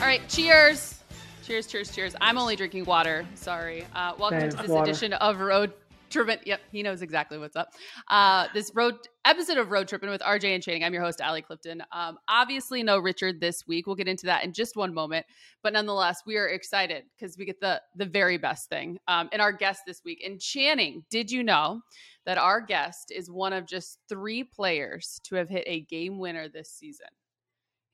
All right, cheers. Cheers, cheers, cheers. I'm only drinking water. Sorry. Uh, welcome Same, to this water. edition of Road Trippin'. Yep, he knows exactly what's up. Uh, this road episode of Road Trippin' with RJ and Channing. I'm your host, Allie Clifton. Um, obviously, no Richard this week. We'll get into that in just one moment. But nonetheless, we are excited because we get the the very best thing um, in our guest this week. And Channing, did you know that our guest is one of just three players to have hit a game winner this season?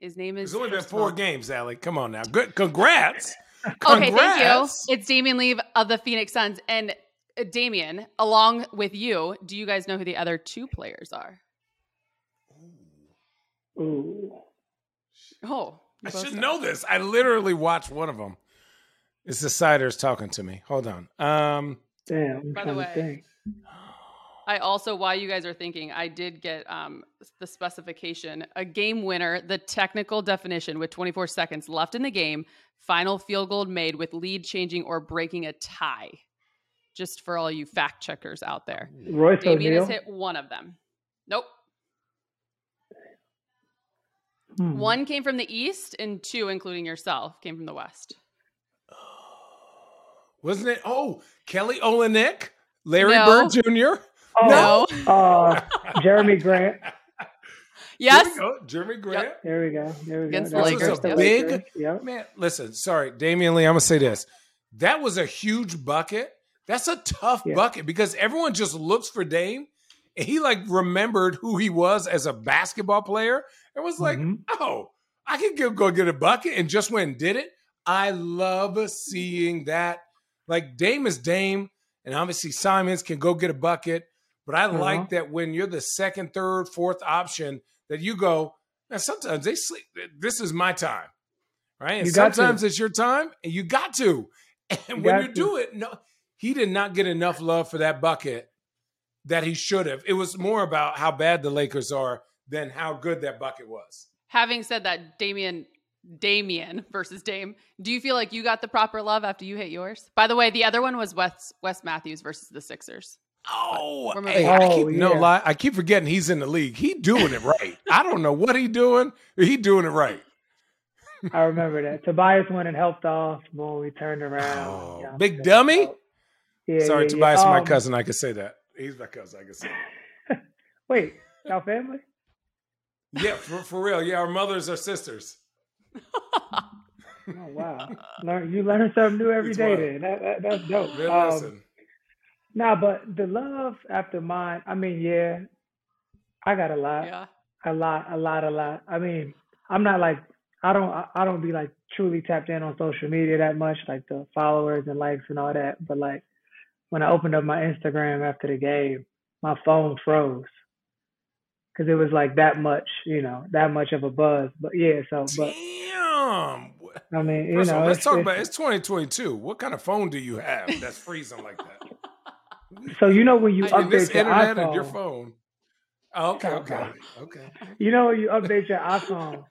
His name is. It's only been four all- games, Allie. Come on now. Good. Congrats. Okay, thank you. It's Damion Lee of the Phoenix Suns. And uh, Damion, along with you, do you guys know who the other two players are? Ooh. Oh, I should know. know this. I literally watched one of them. It's the Siders talking to me. Hold on. Um, Damn. I'm By trying the to way, think. I also, while you guys are thinking, I did get um, the specification a game winner, the technical definition with 24 seconds left in the game, final field goal made with lead changing or breaking a tie. Just for all you fact checkers out there. Royce Damian O'Neale. has hit one of them. Nope. Hmm. One came from the east, and two, including yourself, came from the west. wasn't it? Oh, Kelly Olynyk, Larry No. Bird Jr. Oh, No. Uh, Jerami Grant. Yes. There we go. Jerami Grant. There we go. There we Against go. the That was Lakers, the yep. Big- Lakers, Yep. Man, listen, sorry, Damion Lee, I'm gonna say this. That was a huge bucket. That's a tough Yeah. bucket because everyone just looks for Dame. And he like remembered who he was as a basketball player and was like, Mhm. oh, I can go, go get a bucket and just went and did it. I love seeing that. Like Dame is Dame, and obviously Simons can go get a bucket. But I Uh-huh. like that when you're the second, third, fourth option, that you go, now sometimes they sleep. This is my time. Right. And You got to. sometimes it's your time and you got to. And You when you to. do it, no, he did not get enough love for that bucket that he should have. It was more about how bad the Lakers are than how good that bucket was. Having said that, Damion, Damion versus Dame, do you feel like you got the proper love after you hit yours? By the way, the other one was Wes Wes Matthews versus the Sixers. Oh, hey, moving I keep Oh, no lie. I keep forgetting he's in the league. He doing it right. I don't know what he doing. He doing it right. I remember that. Tobias went and helped off. Boom, we turned around. Oh, Yeah, big dummy. Yeah, Sorry, yeah, Tobias yeah. is my Um, cousin. I could say that. He's my cousin. I can say. That. Wait, y'all family? Yeah, for, for real. Yeah, our mothers are sisters. Oh wow, learn you learn something new every It's day. wild. Then that, that that's dope. Man, Um, listen. Nah, but the love after mine. I mean, yeah, I got a lot. Yeah. a lot, a lot, a lot. I mean, I'm not like I don't I I don't be like truly tapped in on social media that much, like the followers and likes and all that. But like when I opened up my Instagram after the game, my phone froze because it was like that much, you know, that much of a buzz. But yeah, so but Damn. I mean, you First of know, all, let's talk it's- about it's 2022. What kind of phone do you have that's freezing like that? So you know when you I In this update your internet iPhone, and your phone. Oh, okay, okay, okay. you know when you update your iPhone,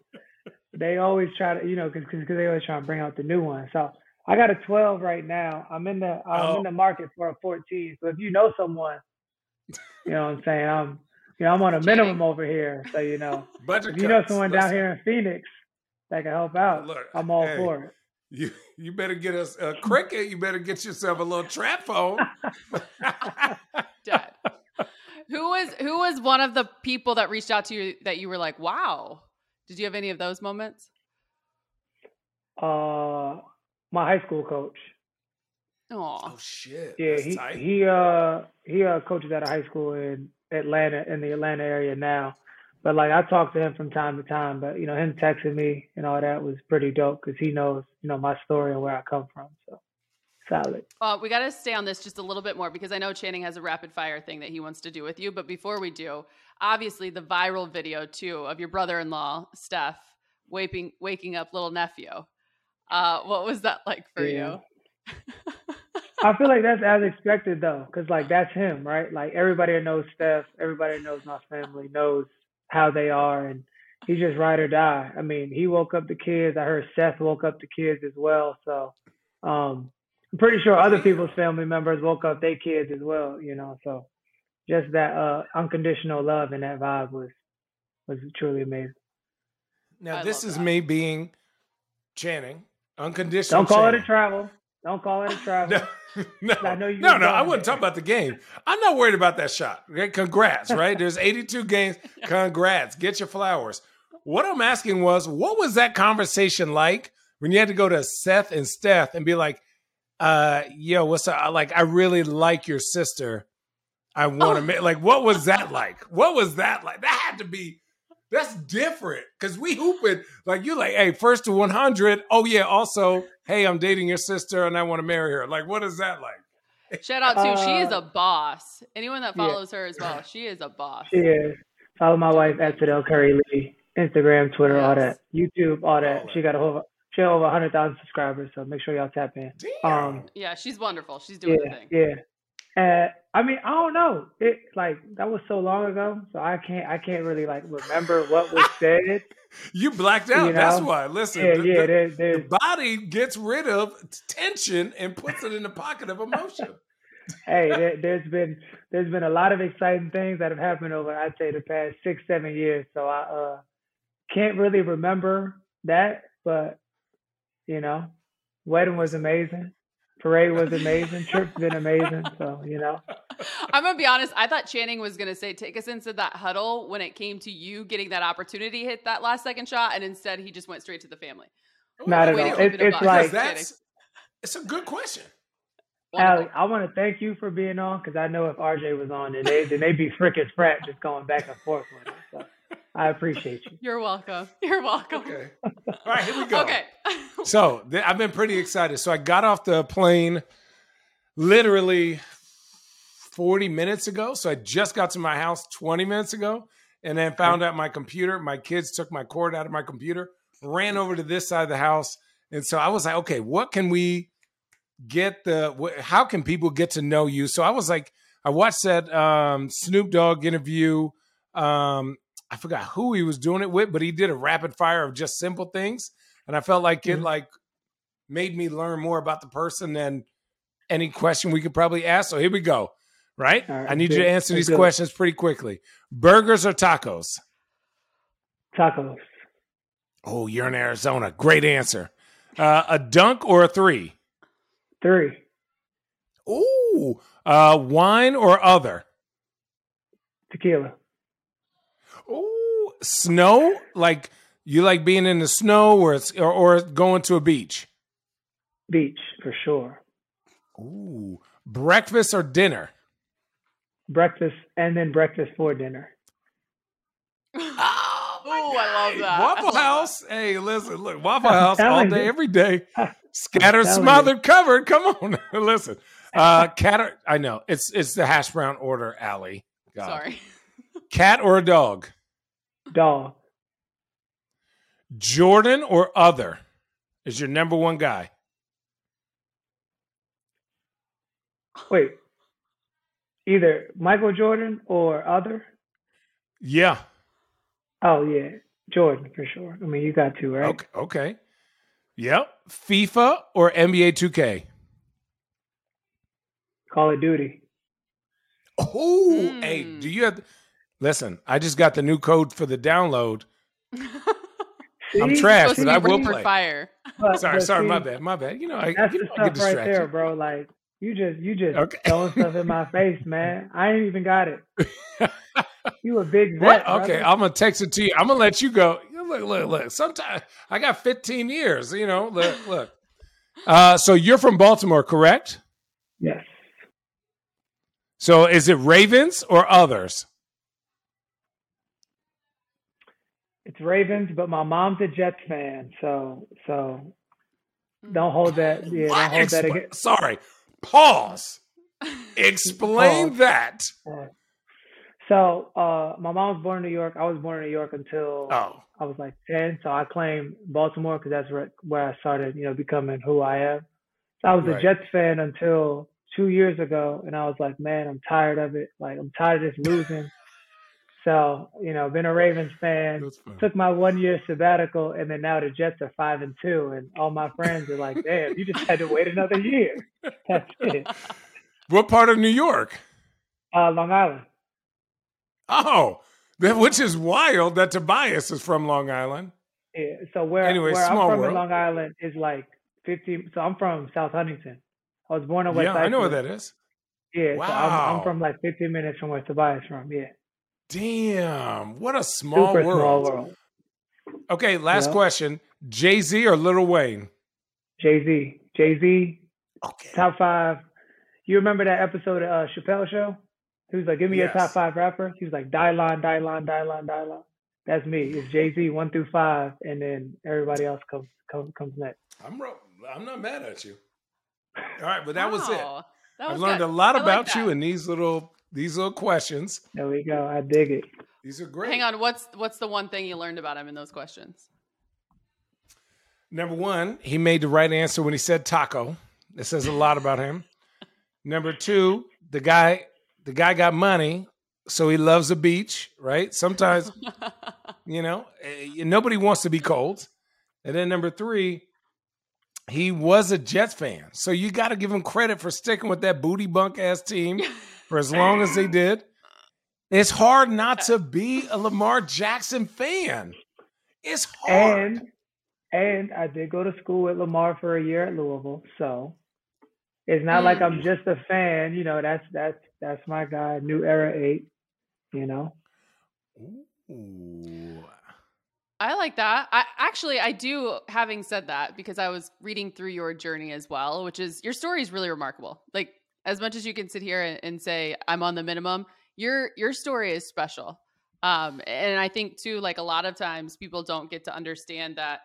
they always try to, you know, because they always try to bring out the new one. So I got a 12 right now. I'm in the I'm Oh. in the market for a 14. So if you know someone, you know what I'm saying, I'm you know I'm on a minimum over here. So you know, Budget if you know someone Let's- down here in Phoenix that can help out, Look, I'm all hey. for it. You you better get us a cricket. You better get yourself a little trap phone. Dead. who was who was one of the people that reached out to you that you were like, wow? Did you have any of those moments? Uh, my high school coach. Oh, oh shit! Yeah, That's he tight. he uh he uh coaches at a high school in Atlanta in the Atlanta area now. But like I talk to him from time to time, but you know him texting me and all that was pretty dope because he knows you know my story and where I come from. So solid. Uh, we got to stay on this just a little bit more because I know Channing has a rapid fire thing that he wants to do with you. But before we do, obviously the viral video too of your brother-in-law Steph waking waking up little nephew. Uh, what was that like for Yeah. you? I feel like that's as expected though, because like that's him, right? Like everybody knows Steph, everybody knows my family knows how they are, and he's just ride or die. I mean, he woke up the kids. I heard Seth woke up the kids as well. So um, I'm pretty sure other people's family members woke up their kids as well. You know, so just that uh, unconditional love and that vibe was was truly amazing. Now I this is that. me being Channing. Unconditional. Don't call Channing. it a travel. Don't call it a travel. No, no, I know you no, no. I there. talk about the game. I'm not worried about that shot. Okay, congrats. Right? There's 82 games. Congrats. Get your flowers. What I'm asking was, what was that conversation like when you had to go to Seth and Steph and be like, uh, "Yo, what's up? Like, I really like your sister. I want to make like, what was that like? What was that like? That had to be." That's different because we hooping like you like, hey, first to 100. Oh yeah, also, hey, I'm dating your sister and I want to marry her. Like, what is that like? Shout out to she is Uh, a boss. Anyone that yeah. follows her as well, she is a boss. She is. Follow my wife at Sydel Curry Lee. Instagram, Twitter, all that. YouTube, all that. All She got a whole she got over hundred thousand subscribers, so make sure y'all tap in. Damn. Um, Yeah, she's wonderful. She's doing yeah, the thing. yeah. Uh, I mean, I don't know. It like that was so long ago, so I can't I can't really like remember what was said. you blacked out. You know? That's why. Listen, yeah, the, yeah. the- There, the body gets rid of tension and puts it in the pocket of emotion. hey, there, there's been there's been a lot of exciting things that have happened over I'd say the past six seven years. So I uh can't really remember that, but you know, wedding was amazing, parade was amazing, trip's been amazing. So you know, I'm gonna be honest. I thought Channing was gonna say take us into that huddle when it came to you getting that opportunity, hit that last second shot, and instead he just went straight to the family. not at Way all. It, it it's up. Because like that's it's a good question. Allie, I want to thank you for being on because I know if RJ was on, then they then they'd be frick as frat just going back and forth with it. So I appreciate you. You're welcome. You're welcome. Okay. All right, here we go. Okay. So th- I've been pretty excited. So I got off the plane literally 40 minutes ago. So I just got to my house 20 minutes ago and then found out my computer. My kids took my cord out of my computer, ran over to this side of the house. And so I was like, okay, what can we get the, wh- how can people get to know you? So I was like, I watched that um, Snoop Dogg interview. Um, I forgot who he was doing it with, but he did a rapid fire of just simple things and I felt like it Mhm. like made me learn more about the person than any question we could probably ask. So here we go. Right? Right, I need you to answer these questions pretty quickly. Burgers or tacos? Tacos, Oh, you're in Arizona. Great answer. Uh, a dunk or a three? three, Ooh, uh, wine or other? tequila, snow? Like you like being in the snow or it's or, or going to a beach? beach for sure. Ooh, breakfast or dinner? Breakfast and then breakfast for dinner. Oh, Ooh, I love that. Waffle love that. House. Hey, listen, look, Waffle House all day, you. every day. Scattered, telling you. smothered, covered. Come on, listen. Uh, cat. Or, I know it's it's the hash brown order, Allie. God. Sorry. Cat or a dog? Dog, Jordan or other is your number one guy. wait, either Michael Jordan or other. Yeah. Oh yeah, Jordan for sure. I mean, you got to right. Okay. Okay. Yep. FIFA or NBA 2K? Call of Duty. Oh, Hmm. hey, do you have? Listen, I just got the new code for the download. I'm See? trash, but I will rapid play. fire. But- Sorry, but sorry, see, my bad, my bad. You know, I, That's you the know, I get stuff right there, bro. Like you just you just Okay. throwing stuff in my face, man. I ain't even got it. You a big What? vet. Okay, brother. I'm gonna text it to you. I'm gonna let you go. Look, look, look. Sometimes I got 15 years. You know, look, look. Uh, so you're from Baltimore, correct? Yes. So is it Ravens or others? It's Ravens, but my mom's a Jets fan, so so don't hold that. Yeah, What? don't hold that Expl- against. Sorry. Pause. Explain Pause. that. So uh, my mom was born in New York. I was born in New York until Oh, I was like ten. So I claim Baltimore because that's where where I started, you know, becoming who I am. So I was Right. a Jets fan until two years ago, and I was like, man, I'm tired of it. Like I'm tired of just losing. So you know, been a Ravens fan. Took my one year sabbatical, and then now the Jets are five and two, and all my friends are like, damn, you just had to wait another year. That's it. What part of New York? Uh, Long Island. Oh, that, which is wild that Tobias is from Long Island. Yeah. So where Anyway, where I'm from world. in Long Island is like 50. So I'm from South Huntington. I was born in West yeah, I know where that is. Yeah. So I'm, Wow. I'm from like 15 minutes from where Tobias from. Yeah. Damn, what a small Super world. small world. Okay, last Yeah. question: Jay Z or Lil Wayne? Jay Z. Jay Z. Okay. Top five. You remember that episode of uh, Chappelle Show? He was like, "Give me your top five rappers." He was like, "Dylan, Dylan, Dylan, Dylan." That's me. It's Jay Z one through five, and then everybody else comes comes comes next. I'm ro- I'm not mad at you. All right, but that was it. Wow, That I've learned good. a lot I like about you in these little these little questions. There we go. I dig it. These are great. Hang on, what's what's the one thing you learned about him in those questions? Number one, he made the right answer when he said taco. That says a lot about him. Number two, the guy the guy got money, so he loves the beach, right? Sometimes, you know, eh, nobody wants to be cold. And then number three, he was a Jets fan. So you got to give him credit for sticking with that booty bunk ass team for as long as they did. It's hard not to be a Lamar Jackson fan. It's hard. And and I did go to school with Lamar for a year at Louisville, so it's not like I'm mm. just a fan. You know, that's that's that's my guy. New era eight. You know. Ooh. I like that. I actually I do having said that because I was reading through your journey as well, which is your story is really remarkable. Like as much as you can sit here and, and say I'm on the minimum, your your story is special. Um and I think too like a lot of times people don't get to understand that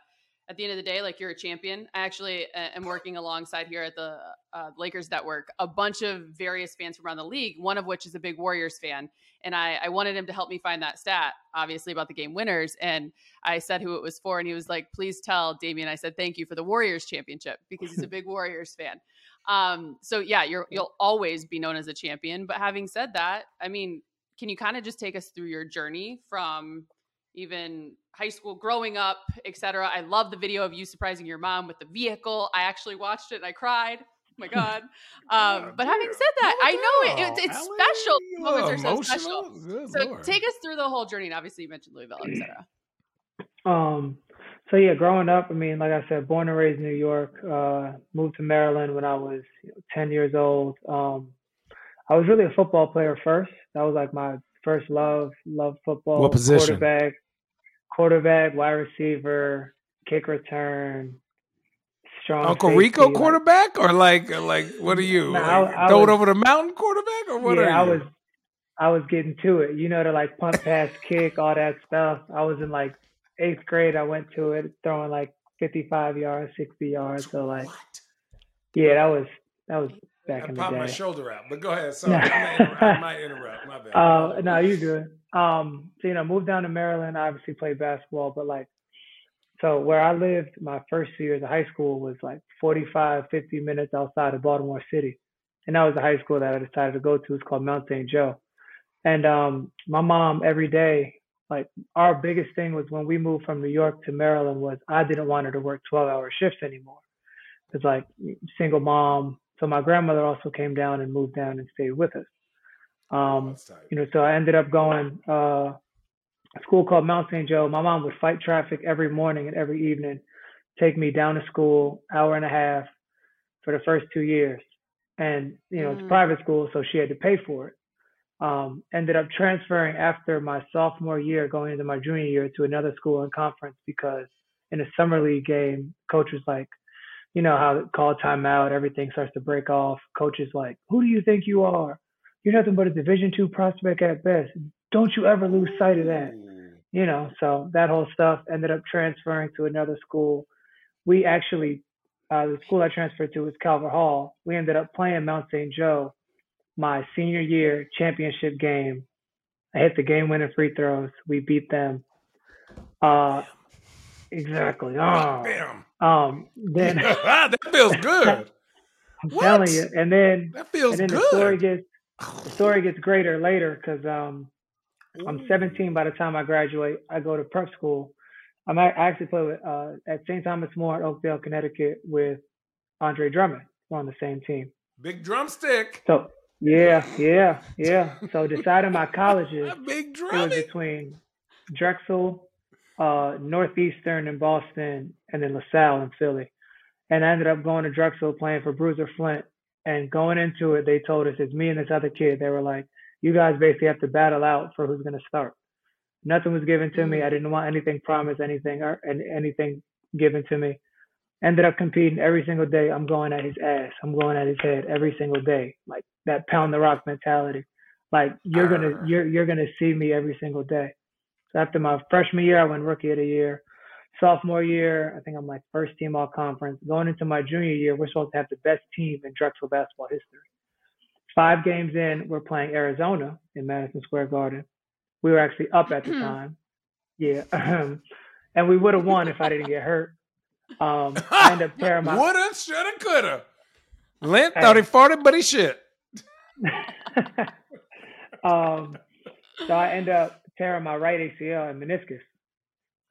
at the end of the day like you're a champion. I actually uh, am working alongside here at the uh, Lakers network a bunch of various fans from around the league, one of which is a big Warriors fan. And I, I wanted him to help me find that stat, obviously, about the game winners. And I said who it was for, and he was like, "Please tell Damion." I said, "Thank you for the Warriors championship because he's a big Warriors fan." Um, so yeah, you're you'll always be known as a champion. But having said that, I mean, can you kind of just take us through your journey from even high school, growing up, etc. I love the video of you surprising your mom with the vehicle. I actually watched it and I cried. Oh my god! Um, but having said that, I know it, it's it's special. The Moments are so special. So take us through the whole journey. And obviously, you mentioned Louisville, etc. Um, so yeah, growing up, I mean, like I said, born and raised in New York, uh, moved to Maryland when I was you know, 10 years old. Um, I was really a football player first. That was like my first love, love football. What position? Quarterback, quarterback, wide receiver, kick return, strong. Uncle safety, Rico like- quarterback or like like what are you? Like, I- I throw it was- over the mountain quarterback or what yeah, are I was, I was getting to it. You know, to like punt, pass, kick, all that stuff. I was in like eighth grade. I went to it, throwing like 55 yards, 60 yards. So like, what? yeah, that was that was back I in the popped my day. shoulder out, but go ahead. Sorry, I, might interrupt, I might interrupt. My bad. Uh, no, you good. Um, so you know, moved down to Maryland. I obviously played basketball, but like, so where I lived, my first two years of high school was like 45, 50 minutes outside of Baltimore City, and that was the high school that I decided to go to. It's called Mount St. Joe, and um, my mom every day, like, our biggest thing was when we moved from New York to Maryland was I didn't want her to work 12-hour shifts anymore. It's like single mom. So my grandmother also came down and moved down and stayed with us. Um, you know, so I ended up going uh, a school called Mount St. Joe. My mom would fight traffic every morning and every evening, take me down to school, hour and a half for the first two years. And, you know, it's Mm. private school, so she had to pay for it. Um, ended up transferring after my sophomore year, going into my junior year to another school and conference because in a summer league game, coach was like, you know how call timeout, everything starts to break off. Coach is like, "Who do you think you are? You're nothing but a Division two prospect at best. Don't you ever lose sight of that." You know, so that whole stuff ended up transferring to another school. We actually, uh, the school I transferred to was Calvert Hall. We ended up playing Mount St. Joe my senior year championship game. I hit the game winning free throws. We beat them. Uh, exactly. Oh, Bam. um, then that feels good. I'm What? telling you. And then That feels and then the story gets the story gets greater later because um I'm 17 by the time I graduate. I go to prep school. I'm I actually play with uh at St. Thomas More at Oakdale, Connecticut with Andre Drummond. We're on the same team. Big drumstick. So yeah, yeah, yeah. So deciding my colleges, big it was between Drexel, uh, Northeastern in Boston, and then LaSalle in Philly. And I ended up going to Drexel playing for Bruiser Flint. And going into it, they told us it's me and this other kid. They were like, "You guys basically have to battle out for who's going to start." Nothing was given to me. I didn't want anything promised, anything or anything given to me. Ended up competing every single day. I'm going at his ass. I'm going at his head every single day. Like that pound the rock mentality. Like you're gonna uh. you're you're gonna see me every single day. So after my freshman year, I went rookie of the year. Sophomore year, I think I'm like first team all conference. Going into my junior year, we're supposed to have the best team in Drexel basketball history. Five games in, we're playing Arizona in Madison Square Garden. We were actually up at the mm-hmm. time. Yeah. and we would have won if I didn't get hurt. Um, up tearing my. Woulda, shoulda, coulda. Lent thought he farted, but he shit. um, so I end up tearing my right ACL and meniscus.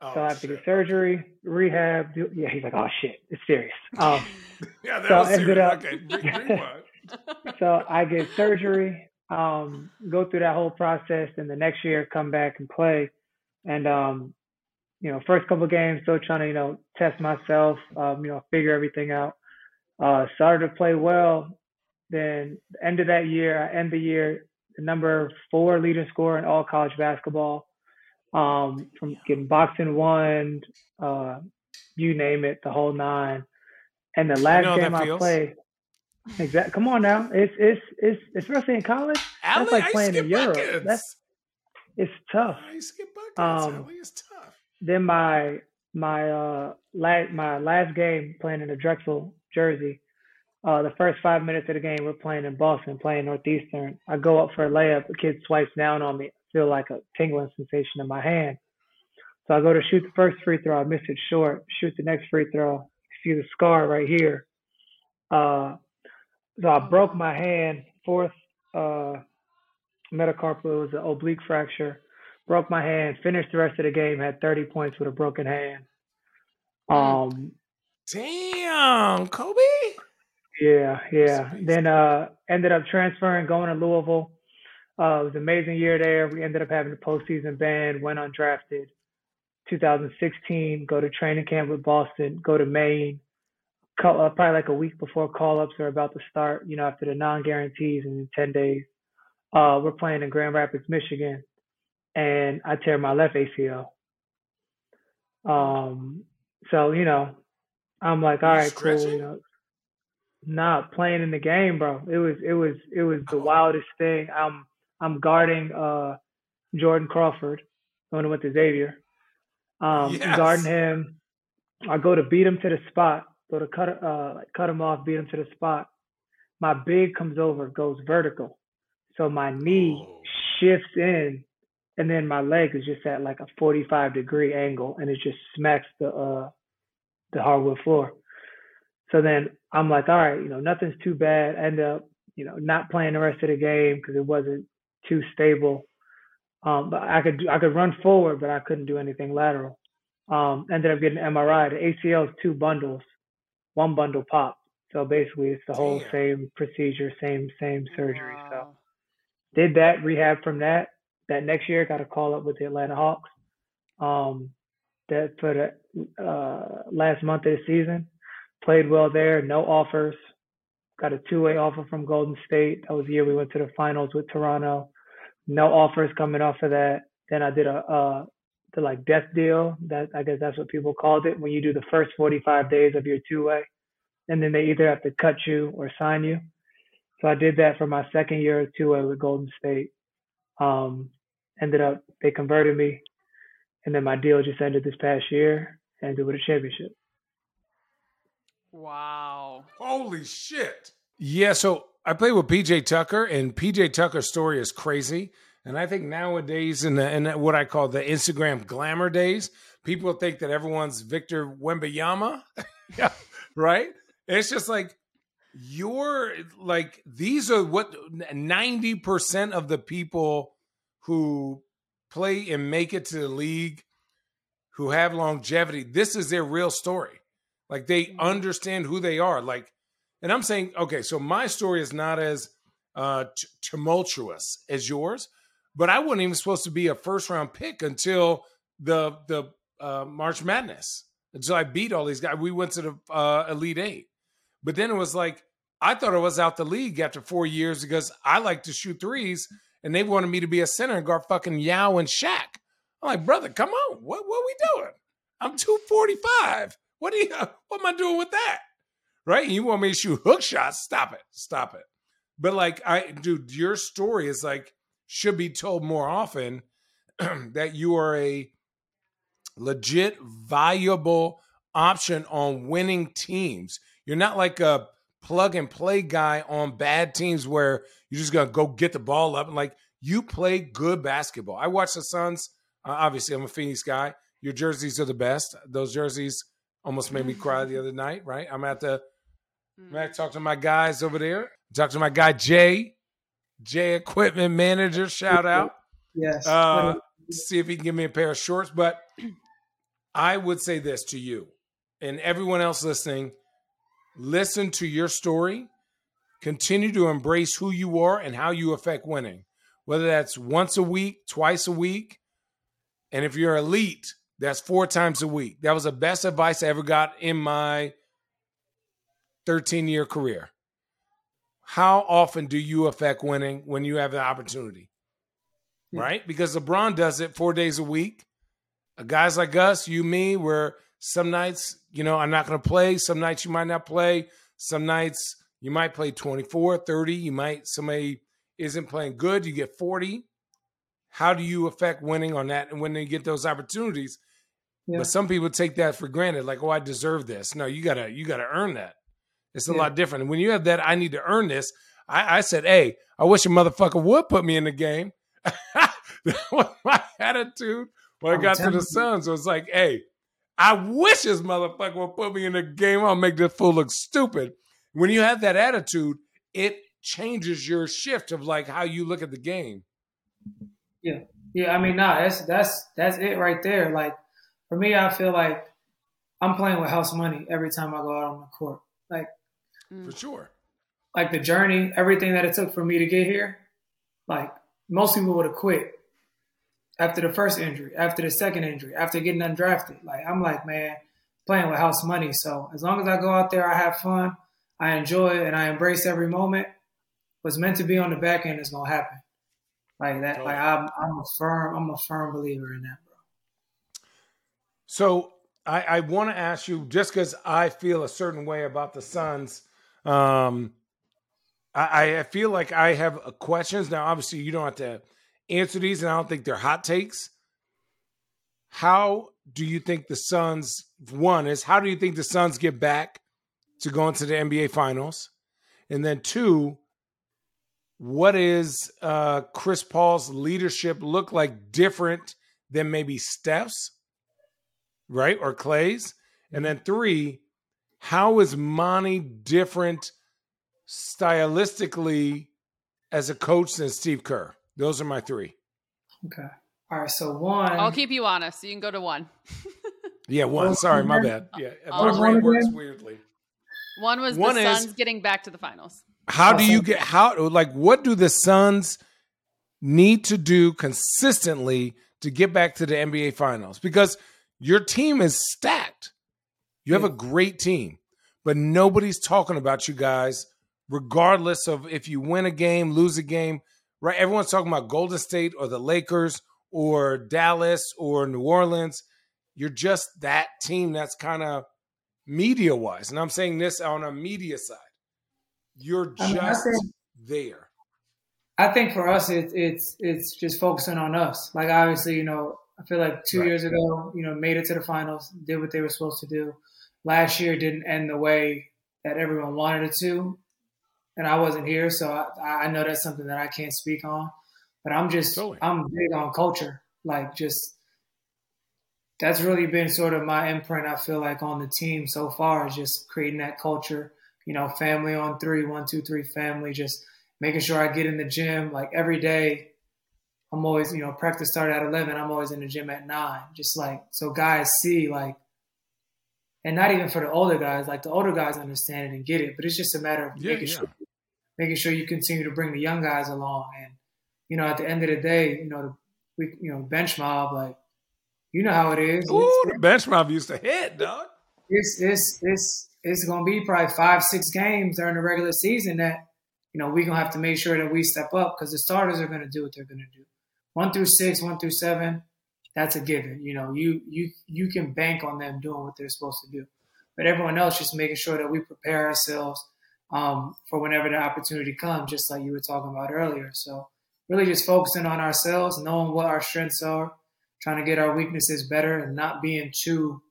Oh, so I have shit. to get surgery, rehab. Do, yeah, he's like, oh shit, it's serious. Um, yeah, that so was serious. Up, okay, so I get surgery, um, go through that whole process, and the next year come back and play. And um, you know, first couple games, still trying to you know test myself, um, you know, figure everything out. Uh, started to play well. Then end of that year, I end the year the number four leading scorer in all college basketball. Um, from getting boxing one, uh, you name it, the whole nine. And the last game I played, exactly. Come on now, it's it's it's especially in college. that's like playing in Europe. That's it's tough. Um, it's tough. Then my my uh last my last game playing in the Drexel jersey, uh, the first five minutes of the game, we're playing in Boston, playing Northeastern. I go up for a layup. The kid swipes down on me. I feel like a tingling sensation in my hand. So I go to shoot the first free throw. I miss it short. Shoot the next free throw. See the scar right here. Uh, so I broke my hand. Fourth uh, metacarpal It was an oblique fracture. Broke my hand. Finished the rest of the game. Had 30 points with a broken hand. Um, Damn, Kobe. Yeah, yeah. Then uh ended up transferring, going to Louisville. Uh, it was an amazing year there. We ended up having a postseason ban, went undrafted. 2016, go to training camp with Boston, go to Maine. Call, uh, probably like a week before call ups are about to start, you know, after the non guarantees in 10 days. Uh, we're playing in Grand Rapids, Michigan, and I tear my left ACL. Um, so, you know, I'm like, all right, cool, you know, not playing in the game, bro. It was it was it was the wildest thing. I'm I'm guarding uh Jordan Crawford, going to went to Xavier. Um yes. guarding him. I go to beat him to the spot, go to cut uh cut him off, beat him to the spot. My big comes over, goes vertical. So my knee oh. shifts in and then my leg is just at like a 45 degree angle and it just smacks the uh the hardwood floor. So then I'm like, all right, you know, nothing's too bad. I end up, you know, not playing the rest of the game because it wasn't too stable. Um, but I could I could run forward, but I couldn't do anything lateral. Um, ended up getting an MRI. The ACL is two bundles, one bundle pop. So basically, it's the whole Damn. same procedure, same same surgery. Wow. So did that rehab from that. That next year, got a call up with the Atlanta Hawks. Um, that for the uh, last month of the season, Played well there. No offers. Got a two-way offer from Golden State. That was the year we went to the finals with Toronto. No offers coming off of that. Then I did a the like death deal. That I guess that's what people called it when you do the first 45 days of your two-way, and then they either have to cut you or sign you. So I did that for my second year of two-way with Golden State. Um, ended up they converted me, and then my deal just ended this past year, and ended with a championship. Wow. Holy shit. Yeah, so I play with PJ Tucker, and PJ Tucker's story is crazy. And I think nowadays, in the in what I call the Instagram glamour days, people think that everyone's Victor Wembanyama, yeah, right? it's just like you're like these are what ninety percent of the people who play and make it to the league, who have longevity. This is their real story. Like they mm-hmm. understand who they are. Like, and I'm saying, okay, so my story is not as uh, t- tumultuous as yours, but I wasn't even supposed to be a first round pick until the the uh, March Madness until I beat all these guys. We went to the uh, Elite Eight, but then it was like I thought I was out the league after four years because I like to shoot threes, and they wanted me to be a center and guard fucking Yao and Shaq. I'm like, brother, come on, what what are we doing? I'm 245. What are you? What am I doing with that? Right? You want me to shoot hook shots? Stop it! Stop it! But like, I dude, your story is like should be told more often that you are a legit, valuable option on winning teams. You're not like a plug and play guy on bad teams where you're just gonna go get the ball up and like you play good basketball. I watch the Suns. Uh, obviously, I'm a Phoenix guy. Your jerseys are the best. Those jerseys almost made me cry the other night. Right? I'm at the. I'm at talk to my guys over there. Talk to my guy Jay, Jay Equipment Manager. Shout out. Yes. Uh, see if he can give me a pair of shorts. But I would say this to you and everyone else listening listen to your story, continue to embrace who you are and how you affect winning, whether that's once a week, twice a week. And if you're elite, that's four times a week. That was the best advice I ever got in my 13 year career. How often do you affect winning when you have the opportunity? Hmm. Right? Because LeBron does it four days a week. Uh, guys like us, you, me, where some nights, you know, I'm not going to play. Some nights you might not play. Some nights you might play 24, 30. You might, somebody isn't playing good, you get 40. How do you affect winning on that? And when they get those opportunities, yeah. but some people take that for granted, like, oh, I deserve this. No, you gotta, you gotta earn that. It's a yeah. lot different. And when you have that, I need to earn this. I, I said, hey, I wish a motherfucker would put me in the game. that was my attitude when I got to the Suns. It was like, hey, I wish this motherfucker would put me in the game. I'll make this fool look stupid. When you have that attitude, it changes your shift of like how you look at the game. Yeah. Yeah, I mean, nah, that's that's that's it right there. Like for me, I feel like I'm playing with house money every time I go out on the court. Like mm. for sure. Like the journey, everything that it took for me to get here, like most people would have quit after the first injury, after the second injury, after getting undrafted. Like I'm like, man, playing with house money. So as long as I go out there, I have fun, I enjoy it, and I embrace every moment. What's meant to be on the back end is gonna happen. Like that. Like I'm, I'm a firm, I'm a firm believer in that, bro. So I, I want to ask you, just because I feel a certain way about the Suns. Um, I, I feel like I have questions now. Obviously, you don't have to answer these, and I don't think they're hot takes. How do you think the Suns? One is how do you think the Suns get back to going to the NBA Finals, and then two, what is uh, Chris Paul's leadership look like different than maybe Steph's, right, or Clay's? and then three, how is Monty different stylistically as a coach than Steve Kerr? Those are my three. Okay. All right. So one. I'll keep you honest. So you can go to one. yeah, one. Sorry, my bad. Yeah, my brain works weirdly. One was one the Suns is, getting back to the finals. How do you get how like what do the Suns need to do consistently to get back to the NBA finals? Because your team is stacked. You have a great team, but nobody's talking about you guys, regardless of if you win a game, lose a game right? Everyone's talking about Golden State or the Lakers or Dallas or New Orleans. You're just that team that's kind of media wise. And I'm saying this on a media side. You're just I mean, think, there. I think for us, it's it's it's just focusing on us. Like obviously, you know, I feel like two right. years ago, you know, made it to the finals, did what they were supposed to do. Last year didn't end the way that everyone wanted it to and I wasn't here, so I, I know that's something that I can't speak on. But I'm just totally. I'm big on culture, like just that's really been sort of my imprint. I feel like on the team so far is just creating that culture. You know, family on three, one, two, three, family. Just making sure I get in the gym like every day. I'm always, you know, practice started at 11. I'm always in the gym at nine. Just like so, guys see like and not even for the older guys. Like the older guys understand it and get it, but it's just a matter of yeah, making yeah. sure making sure you continue to bring the young guys along. And you know, at the end of the day, you know, we you know bench mob like you know how it is. Ooh, the bench mob used to hit, dog. It's it's it's it's gonna be probably five six games during the regular season that you know we're gonna have to make sure that we step up because the starters are gonna do what they're gonna do. One through six, one through seven, that's a given. You know, you you you can bank on them doing what they're supposed to do. But everyone else just making sure that we prepare ourselves um, for whenever the opportunity comes, just like you were talking about earlier. So really just focusing on ourselves, knowing what our strengths are, trying to get our weaknesses better, and not being too,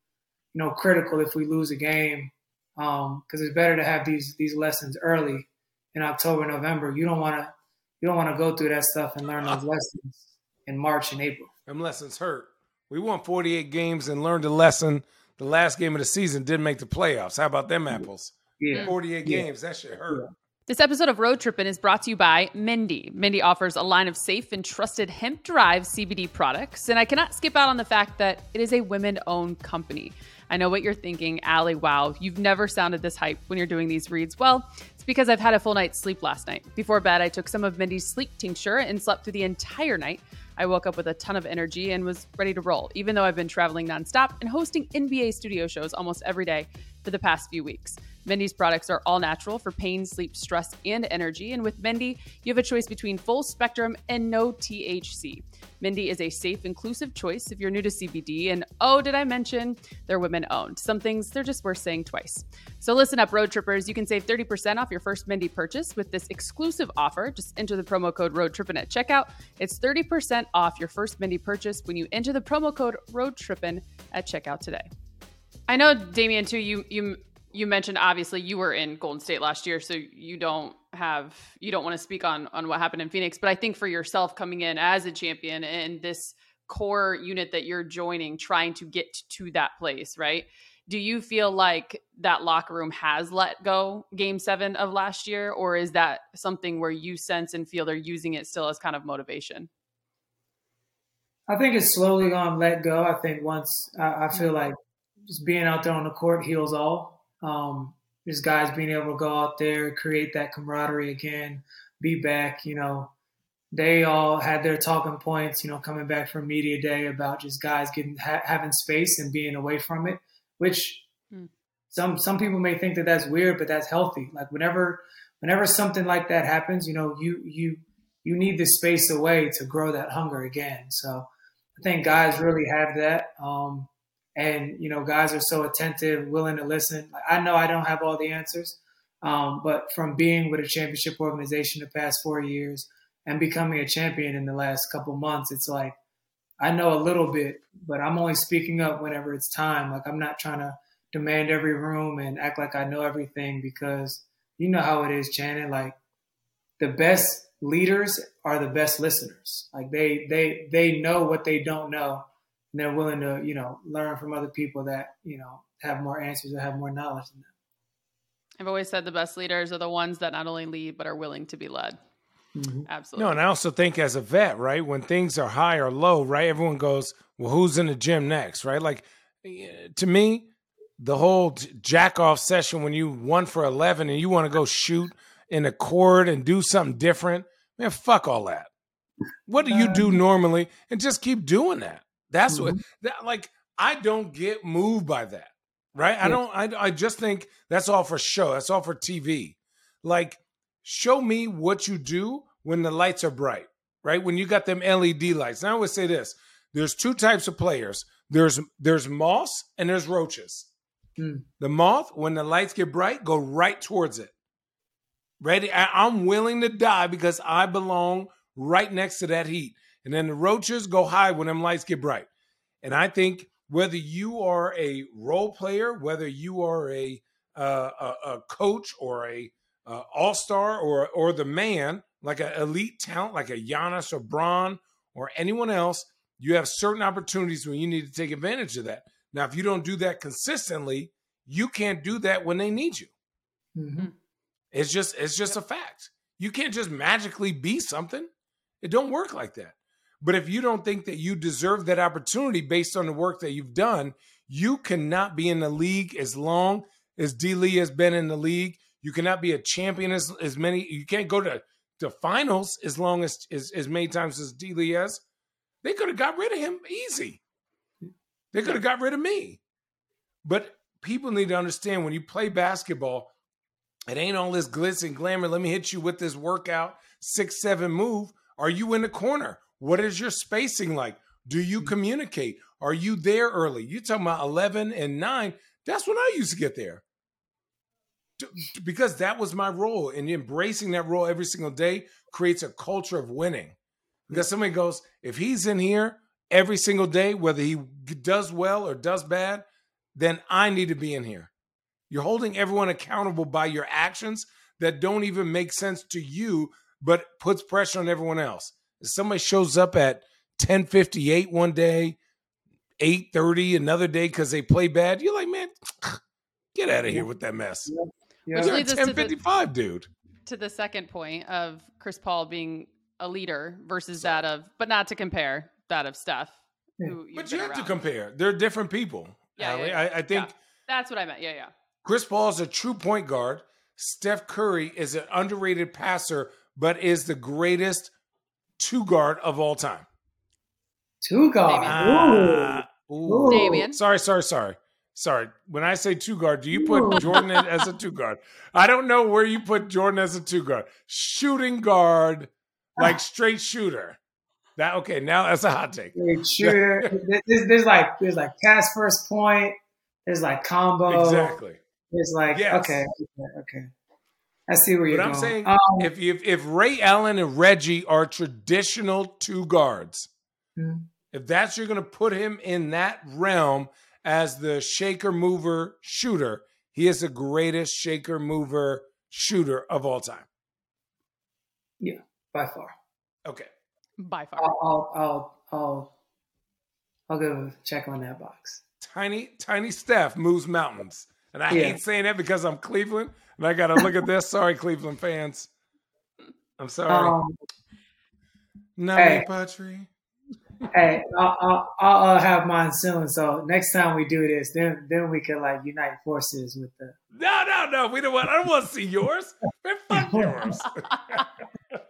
you know, critical if we lose a game. Because um, it's better to have these these lessons early in October, November. You don't want to you don't want to go through that stuff and learn those lessons in March and April. Them lessons hurt. We won 48 games and learned a lesson. The last game of the season didn't make the playoffs. How about them apples? Yeah. 48 yeah. games. That shit hurt. Yeah. This episode of Road Trippin' is brought to you by Mindy. Mindy offers a line of safe and trusted hemp derived CBD products. And I cannot skip out on the fact that it is a women owned company. I know what you're thinking, Allie. Wow, you've never sounded this hype when you're doing these reads. Well, it's because I've had a full night's sleep last night. Before bed, I took some of Mindy's sleep tincture and slept through the entire night. I woke up with a ton of energy and was ready to roll, even though I've been traveling nonstop and hosting NBA studio shows almost every day for the past few weeks. Mindy's products are all natural for pain, sleep, stress, and energy. And with Mindy, you have a choice between full spectrum and no THC. Mindy is a safe, inclusive choice if you're new to CBD. And oh, did I mention they're women owned? Some things they're just worth saying twice. So listen up, road trippers. You can save 30% off your first Mindy purchase with this exclusive offer. Just enter the promo code ROADTRIPPIN at checkout. It's 30% off your first Mindy purchase when you enter the promo code ROADTRIPPIN at checkout today. I know, Damion, too, you you you mentioned obviously you were in Golden State last year, so you don't have you don't want to speak on on what happened in Phoenix. But I think for yourself coming in as a champion and this core unit that you're joining, trying to get to that place, right? Do you feel like that locker room has let go game seven of last year, or is that something where you sense and feel they're using it still as kind of motivation? I think it's slowly going to let go. I think once I, I feel mm-hmm. like just being out there on the court heals all um, just guys being able to go out there, create that camaraderie again, be back. You know, they all had their talking points. You know, coming back from media day about just guys getting ha- having space and being away from it, which mm. some some people may think that that's weird, but that's healthy. Like whenever whenever something like that happens, you know, you you you need the space away to grow that hunger again. So I think guys really have that. Um, and you know guys are so attentive willing to listen. I know i don't have all the answers um, but from being with a championship organization the past four years and becoming a champion in the last couple months it's like i know a little bit but i'm only speaking up whenever it's time. Like i'm not trying to demand every room and act like i know everything because you know how it is Channing. like the best leaders are the best listeners. Like they they they know what they don't know and they're willing to, you know, learn from other people that, you know, have more answers or have more knowledge than them. I've always said the best leaders are the ones that not only lead but are willing to be led. Mm-hmm. Absolutely. No, and I also think as a vet, right, when things are high or low, right, everyone goes, "Well, who's in the gym next?" Right? Like to me, the whole jack off session when you one for eleven and you want to go shoot in a court and do something different, man, fuck all that. What do you do normally, and just keep doing that. That's mm-hmm. what that like I don't get moved by that. Right? Yeah. I don't I I just think that's all for show. That's all for TV. Like show me what you do when the lights are bright, right? When you got them LED lights. Now I always say this. There's two types of players. There's there's moths and there's roaches. Mm. The moth, when the lights get bright, go right towards it. Ready? I, I'm willing to die because I belong right next to that heat. And then the roaches go high when them lights get bright. And I think whether you are a role player, whether you are a uh, a, a, coach or a uh, all star or or the man, like an elite talent, like a Giannis or Bron or anyone else, you have certain opportunities when you need to take advantage of that. Now, if you don't do that consistently, you can't do that when they need you. Mm-hmm. It's just it's just a fact. You can't just magically be something. It don't work like that. But if you don't think that you deserve that opportunity based on the work that you've done, you cannot be in the league as long as D Lee has been in the league. You cannot be a champion as, as many. You can't go to, the finals as long as, as as many times as D Lee has. They could have got rid of him easy. They could have got rid of me. But people need to understand when you play basketball, it ain't all this glitz and glamour. Let me hit you with this workout, six, seven move. Are you in the corner? What is your spacing like? Do you mm-hmm. communicate? Are you there early? You're talking about 11 and 9. That's when I used to get there. Because that was my role. And embracing that role every single day creates a culture of winning. Because somebody goes, if he's in here every single day, whether he does well or does bad, then I need to be in here. You're holding everyone accountable by your actions that don't even make sense to you, but puts pressure on everyone else. If somebody shows up at 1058 one day, 830 another day because they play bad, you're like, man, get out of here with that mess. Yeah. You're 1055, dude. To the second point of Chris Paul being a leader versus that of, but not to compare that of Steph. but you have around. to compare. They're different people. Yeah, yeah, yeah. I, I, think that's what I meant. Yeah, yeah. Chris Paul is a true point guard. Steph Curry is an underrated passer, but is the greatest two guard of all time. Two guard. Uh, ooh. Damion. Sorry, sorry, sorry. Sorry. When I say two guard, do you put Jordan as a two guard? I don't know where you put Jordan as a two guard. Shooting guard, like straight shooter. That okay? Now that's a hot take. Shooter. there's, there's like there's like pass first point. There's like combo. Exactly. It's like yes. okay, okay, okay. I see where you're but going. I'm saying um, if, if if Ray Allen and Reggie are traditional two guards, mm-hmm. if that's you're going to put him in that realm as the shaker mover shooter, he is the greatest shaker mover shooter of all time. Yeah, by far. Okay. By far. I'll I'll I'll I'll, I'll go check on that box. Tiny tiny Steph moves mountains. And I yeah. hate saying that because I'm Cleveland and I got to look at this. Sorry, Cleveland fans. I'm sorry. Um, no, hey, Patry. hey, I'll, I'll, I'll, uh, have mine soon. So next time we do this, then then we can like unite forces with the. No, no, no. We don't want. I don't want to see yours. Man, fuck yours.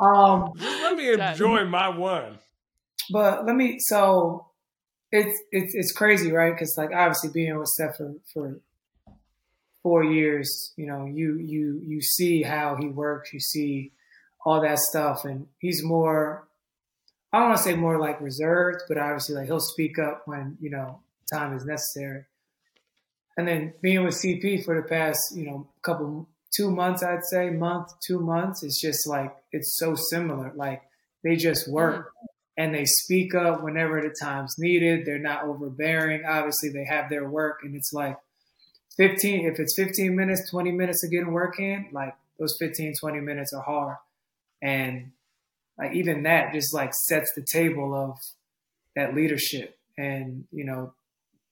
um, Just let me enjoy my one. But let me. So it's it's it's crazy, right? Because like obviously being with Steph for, for four years, you know, you you you see how he works, you see all that stuff, and he's more. I don't want to say more like reserved, but obviously like he'll speak up when you know time is necessary. And then being with CP for the past you know couple two months, I'd say month two months, it's just like it's so similar. Like they just work. Mm-hmm and they speak up whenever the time's needed. They're not overbearing. Obviously, they have their work, and it's like 15. If it's 15 minutes, 20 minutes of getting work in, like those 15, 20 minutes are hard, and like even that just like sets the table of that leadership, and you know,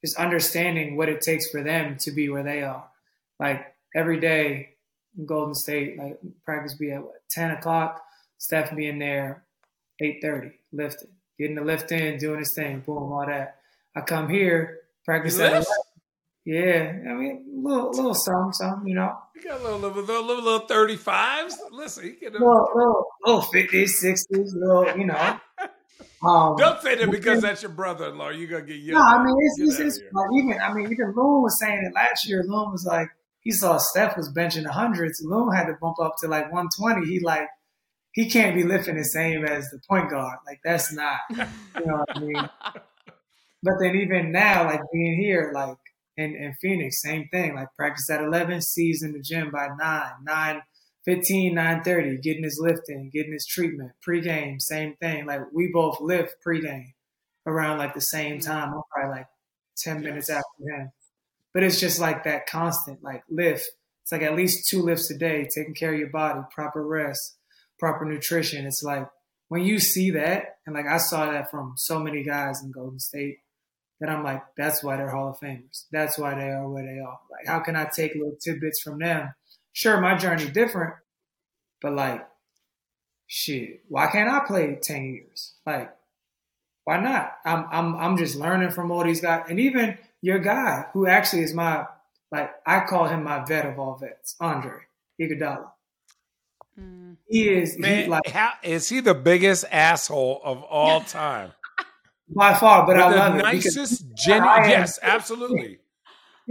just understanding what it takes for them to be where they are. Like every day, in Golden State, like practice be at what, 10 o'clock. Steph being there 8.30, lifting, getting the lift in, doing his thing, boom, all that. I come here, practice at Yeah, I mean, little, little something, something, you know. You got a little, little, little, little, little 35s. Listen, you get a little, little, little 50s, 60s, little, you know. Um, Don't say that because that's your brother-in-law. You're gonna get yelled. No, I mean it's, it's, it's like even I mean even Loon was saying it last year. Loon was like he saw Steph was benching the hundreds. Loon had to bump up to like 120. He like he can't be lifting the same as the point guard. Like that's not, you know what I mean? But then even now, like being here, like in, in Phoenix, same thing. Like practice at 11, sees in the gym by 9, 9, 15, 9 30, getting his lifting, getting his treatment. Pre-game, same thing. Like we both lift pre-game around like the same time. I'm probably like 10 minutes after him. But it's just like that constant, like lift. It's like at least two lifts a day, taking care of your body, proper rest proper nutrition. It's like when you see that, and like I saw that from so many guys in Golden State, that I'm like, that's why they're Hall of Famers. That's why they are where they are. Like, how can I take little tidbits from them? Sure, my journey different, but like, shit, why can't I play ten years? Like, why not? I'm I'm I'm just learning from all these guys, and even your guy who actually is my like I call him my vet of all vets, Andre Iguodala. Mm. He is Man, he, like how, is he the biggest asshole of all time? By far. But, but I the love nicest, genuine. Yes, absolutely.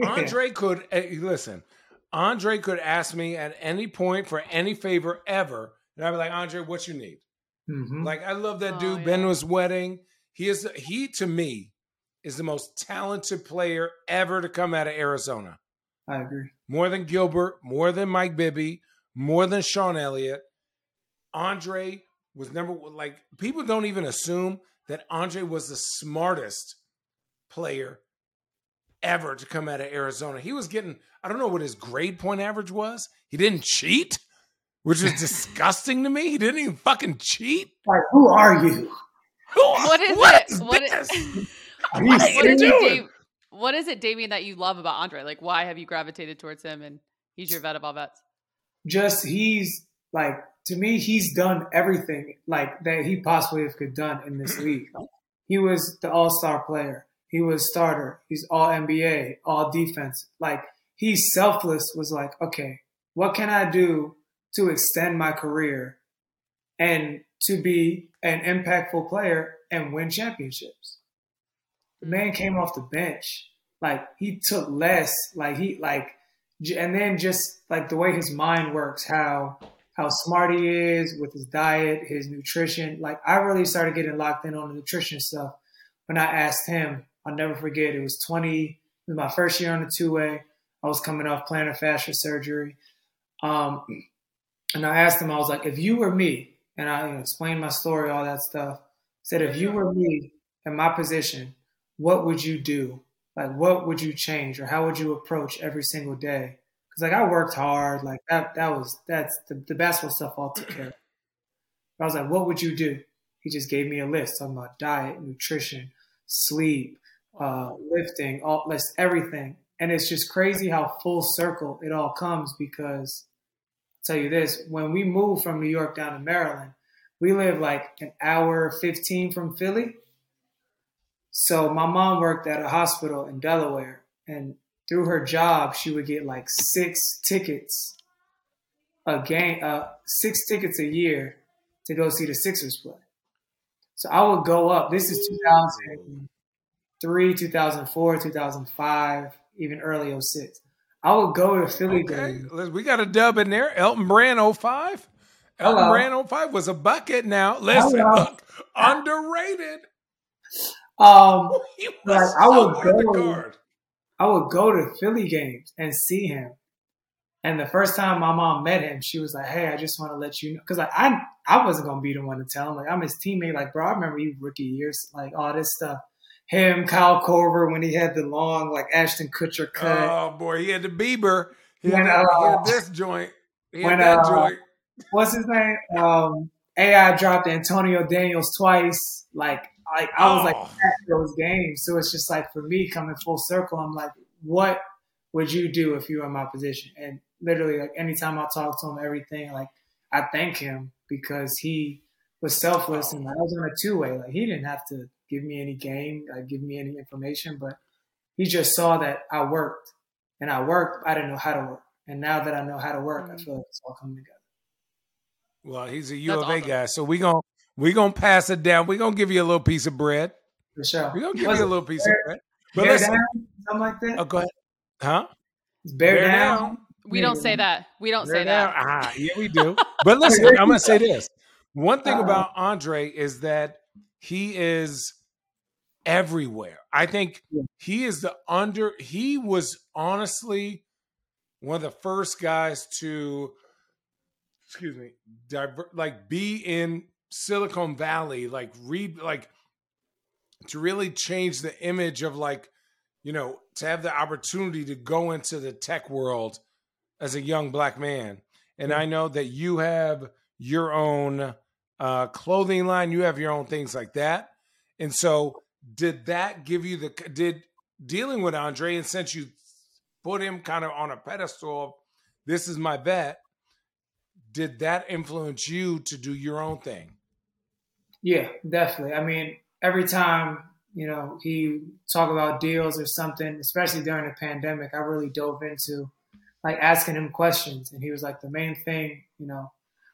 Andre could uh, listen. Andre could ask me at any point for any favor ever, and I'd be like, Andre, what you need? Mm-hmm. Like I love that oh, dude. Yeah. Ben was wedding. He is he to me is the most talented player ever to come out of Arizona. I agree. More than Gilbert, more than Mike Bibby, more than Sean Elliott. Andre was number like people don't even assume that Andre was the smartest player ever to come out of Arizona. He was getting, I don't know what his grade point average was. He didn't cheat, which is disgusting to me. He didn't even fucking cheat. Like, who are you? Who, what is what it? Is what is, what is it, Dave, what is it, Damion, that you love about Andre? Like, why have you gravitated towards him and he's your vet of all vets? Just he's like to me, he's done everything like that he possibly could done in this league. He was the all star player. He was starter. He's all NBA, all defense. Like he's selfless was like, okay, what can I do to extend my career and to be an impactful player and win championships? The man came off the bench. Like he took less. Like he like and then just like the way his mind works, how how smart he is with his diet, his nutrition. Like I really started getting locked in on the nutrition stuff when I asked him. I'll never forget. It was 20. It was my first year on the two way. I was coming off plantar fascia surgery, um, and I asked him. I was like, "If you were me," and I you know, explained my story, all that stuff. Said, "If you were me in my position, what would you do? Like, what would you change, or how would you approach every single day?" Because like I worked hard, like that that was that's the, the basketball stuff all took care. Of. I was like, what would you do? He just gave me a list talking about diet, nutrition, sleep, uh, lifting, all list everything. And it's just crazy how full circle it all comes because I'll tell you this, when we moved from New York down to Maryland, we live like an hour 15 from Philly. So my mom worked at a hospital in Delaware and through her job, she would get like six tickets a game, uh, six tickets a year to go see the Sixers play. So I would go up. This is 2003, 2004, 2005, even early 06. I would go to Philly okay. games. We got a dub in there. Elton Brand 05. Elton. Brand 05 was a bucket now. Listen, look, underrated. Um, like, I would go. I would go to Philly games and see him. And the first time my mom met him, she was like, "Hey, I just want to let you know," because like I I wasn't gonna be the one to tell him. Like I'm his teammate. Like bro, I remember you rookie years, like all this stuff. Him, Kyle Korver, when he had the long like Ashton Kutcher cut. Oh boy, he had the Bieber. He, when, had, uh, he had this joint. He when, that uh, joint. What's his name? Um, AI dropped Antonio Daniels twice. Like like I was like oh. at those games. So it's just like for me coming full circle, I'm like, what would you do if you were in my position? And literally, like anytime I talk to him, everything, like I thank him because he was selfless and I was on a two way. Like he didn't have to give me any game, like give me any information, but he just saw that I worked and I worked. I didn't know how to work, and now that I know how to work, I mm. feel like it's all coming together. Well, he's a U That's of A awesome. guy, so we gonna we gonna pass it down. We're gonna give you a little piece of bread. For sure. We gonna give you a little piece bear, of bread. But bear down, something like that. Oh, go ahead. Huh? Bear, bear down. down. We don't say that. We don't bear say down. that. Ah, yeah, we do. But listen, I'm gonna say this. One thing uh about Andre is that he is everywhere. I think he is the under. He was honestly one of the first guys to, excuse me, diver, like be in Silicon Valley, like read like to really change the image of like, you know, to have the opportunity to go into the tech world as a young black man. And I know that you have your own uh, clothing line, you have your own things like that. And so, did that give you the did dealing with Andre and since you put him kind of on a pedestal, this is my bet. Did that influence you to do your own thing? Yeah, definitely. I mean, every time you know he talk about deals or something, especially during the pandemic, I really dove into like asking him questions, and he was like, the main thing, you know,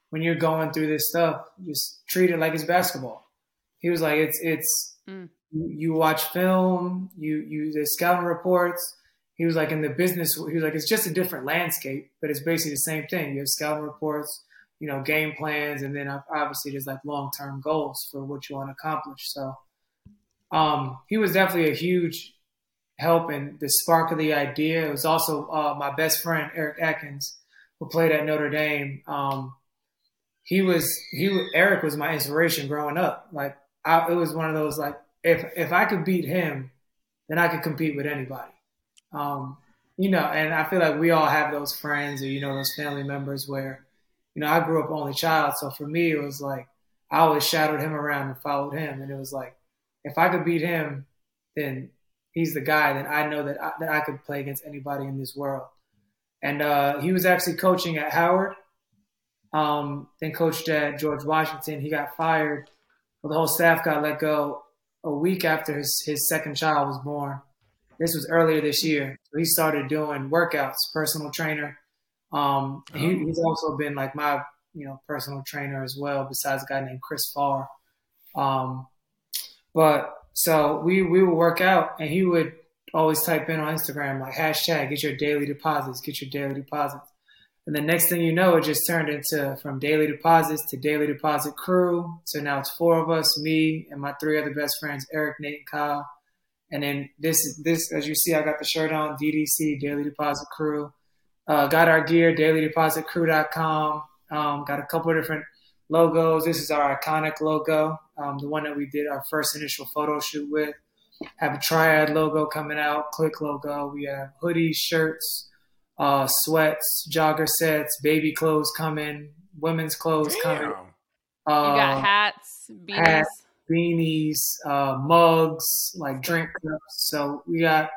when you're going through this stuff, just treat it like it's basketball. He was like, it's it's mm. you watch film, you you the scouting reports. He was like in the business. He was like, it's just a different landscape, but it's basically the same thing. You have scouting reports, you know, game plans, and then obviously there's like long term goals for what you want to accomplish. So, um, he was definitely a huge help and the spark of the idea. It was also uh, my best friend Eric Atkins, who played at Notre Dame. Um, he was he Eric was my inspiration growing up. Like I, it was one of those like if if I could beat him, then I could compete with anybody. Um, you know, and I feel like we all have those friends or you know those family members where, you know, I grew up only child, so for me it was like I always shadowed him around and followed him, and it was like if I could beat him, then he's the guy. Then I know that I, that I could play against anybody in this world. And uh, he was actually coaching at Howard, um, then coached at George Washington. He got fired. Well, the whole staff got let go a week after his, his second child was born. This was earlier this year. He started doing workouts, personal trainer. Um, he, oh. he's also been like my, you know, personal trainer as well, besides a guy named Chris Farr. Um, but so we, we would work out and he would always type in on Instagram, like hashtag, get your daily deposits, get your daily deposits. And the next thing you know, it just turned into from daily deposits to daily deposit crew. So now it's four of us, me and my three other best friends, Eric, Nate, and Kyle. And then this this, as you see, I got the shirt on, DDC, Daily Deposit Crew. Uh, got our gear, dailydepositcrew.com. Um, got a couple of different logos. This is our iconic logo, um, the one that we did our first initial photo shoot with. Have a triad logo coming out, click logo. We have hoodies, shirts, uh, sweats, jogger sets, baby clothes coming, women's clothes Damn. coming. Uh, you got hats, beanies, hats, beanies uh, mugs, like drink cups. So we got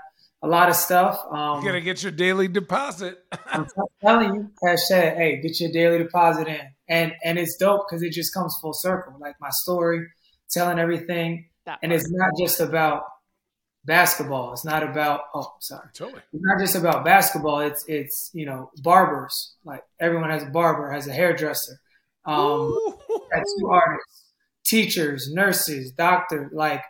a lot of stuff. Um, you gotta get your daily deposit. I'm telling you, hashtag, hey, get your daily deposit in, and and it's dope because it just comes full circle. Like my story, telling everything, and it's not just about basketball. It's not about oh sorry. Totally. It's not just about basketball. It's it's you know barbers. Like everyone has a barber, has a hairdresser, um, tattoo artists, teachers, nurses, doctor. Like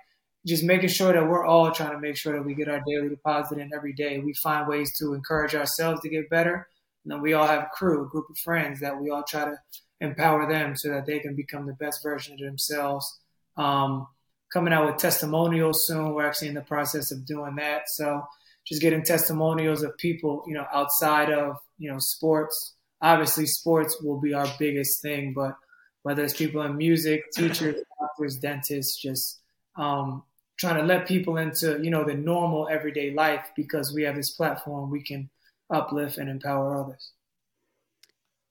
just making sure that we're all trying to make sure that we get our daily deposit in every day. We find ways to encourage ourselves to get better. And then we all have a crew, a group of friends that we all try to empower them so that they can become the best version of themselves. Um, coming out with testimonials soon. We're actually in the process of doing that. So just getting testimonials of people, you know, outside of, you know, sports. Obviously, sports will be our biggest thing, but whether it's people in music, teachers, doctors, dentists, just um, trying to let people into, you know, the normal everyday life because we have this platform we can uplift and empower others.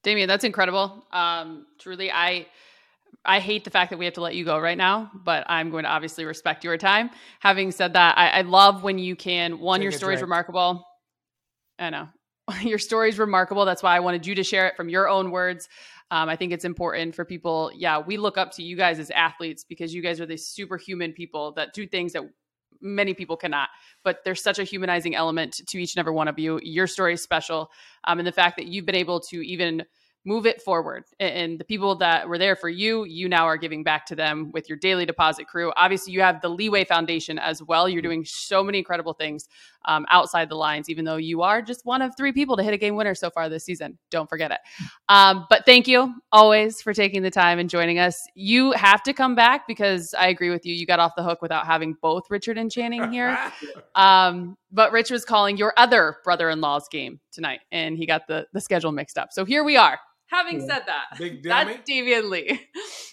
Damion, that's incredible. Um, truly, I I hate the fact that we have to let you go right now, but I'm going to obviously respect your time. Having said that, I, I love when you can. One, Take your story is remarkable. I know your story is remarkable. That's why I wanted you to share it from your own words. Um, I think it's important for people. Yeah, we look up to you guys as athletes because you guys are these superhuman people that do things that many people cannot. But there's such a humanizing element to each and every one of you. Your story is special, um, and the fact that you've been able to even move it forward. And the people that were there for you, you now are giving back to them with your daily deposit crew. Obviously, you have the Leeway Foundation as well. You're doing so many incredible things um, outside the lines, even though you are just one of three people to hit a game winner so far this season. Don't forget it. Um, but thank you always for taking the time and joining us. You have to come back because I agree with you. You got off the hook without having both Richard and Channing here. Um, but Rich was calling your other brother-in-law's game tonight, and he got the the schedule mixed up. So here we are. Having yeah. said that, Big that's Damion Lee.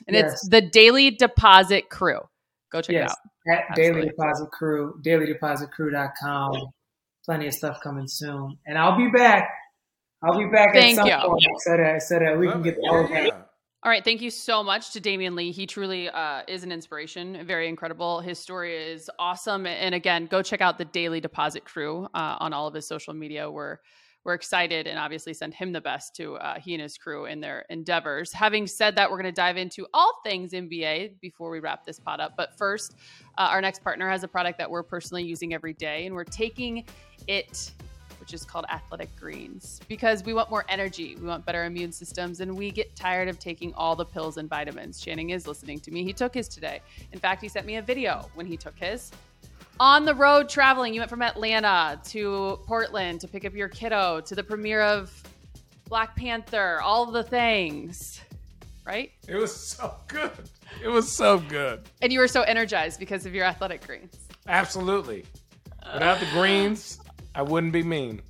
And yes. it's the Daily Deposit Crew. Go check yes. it out. At Daily Deposit Crew, dailydepositcrew.com. Plenty of stuff coming soon. And I'll be back. I'll be back Thank at some you. point so that, so that we Love can get the whole thing. All right, thank you so much to Damion Lee. He truly uh, is an inspiration, very incredible. His story is awesome. And again, go check out the Daily Deposit Crew uh, on all of his social media. We're we're excited and obviously send him the best to uh, he and his crew in their endeavors. Having said that, we're going to dive into all things NBA before we wrap this pot up. But first, uh, our next partner has a product that we're personally using every day, and we're taking it which is called Athletic Greens, because we want more energy, we want better immune systems, and we get tired of taking all the pills and vitamins. Channing is listening to me. He took his today. In fact, he sent me a video when he took his. On the road traveling, you went from Atlanta to Portland to pick up your kiddo to the premiere of Black Panther, all the things, right? It was so good. It was so good. And you were so energized because of your athletic greens. Absolutely. Without the greens, I wouldn't be mean.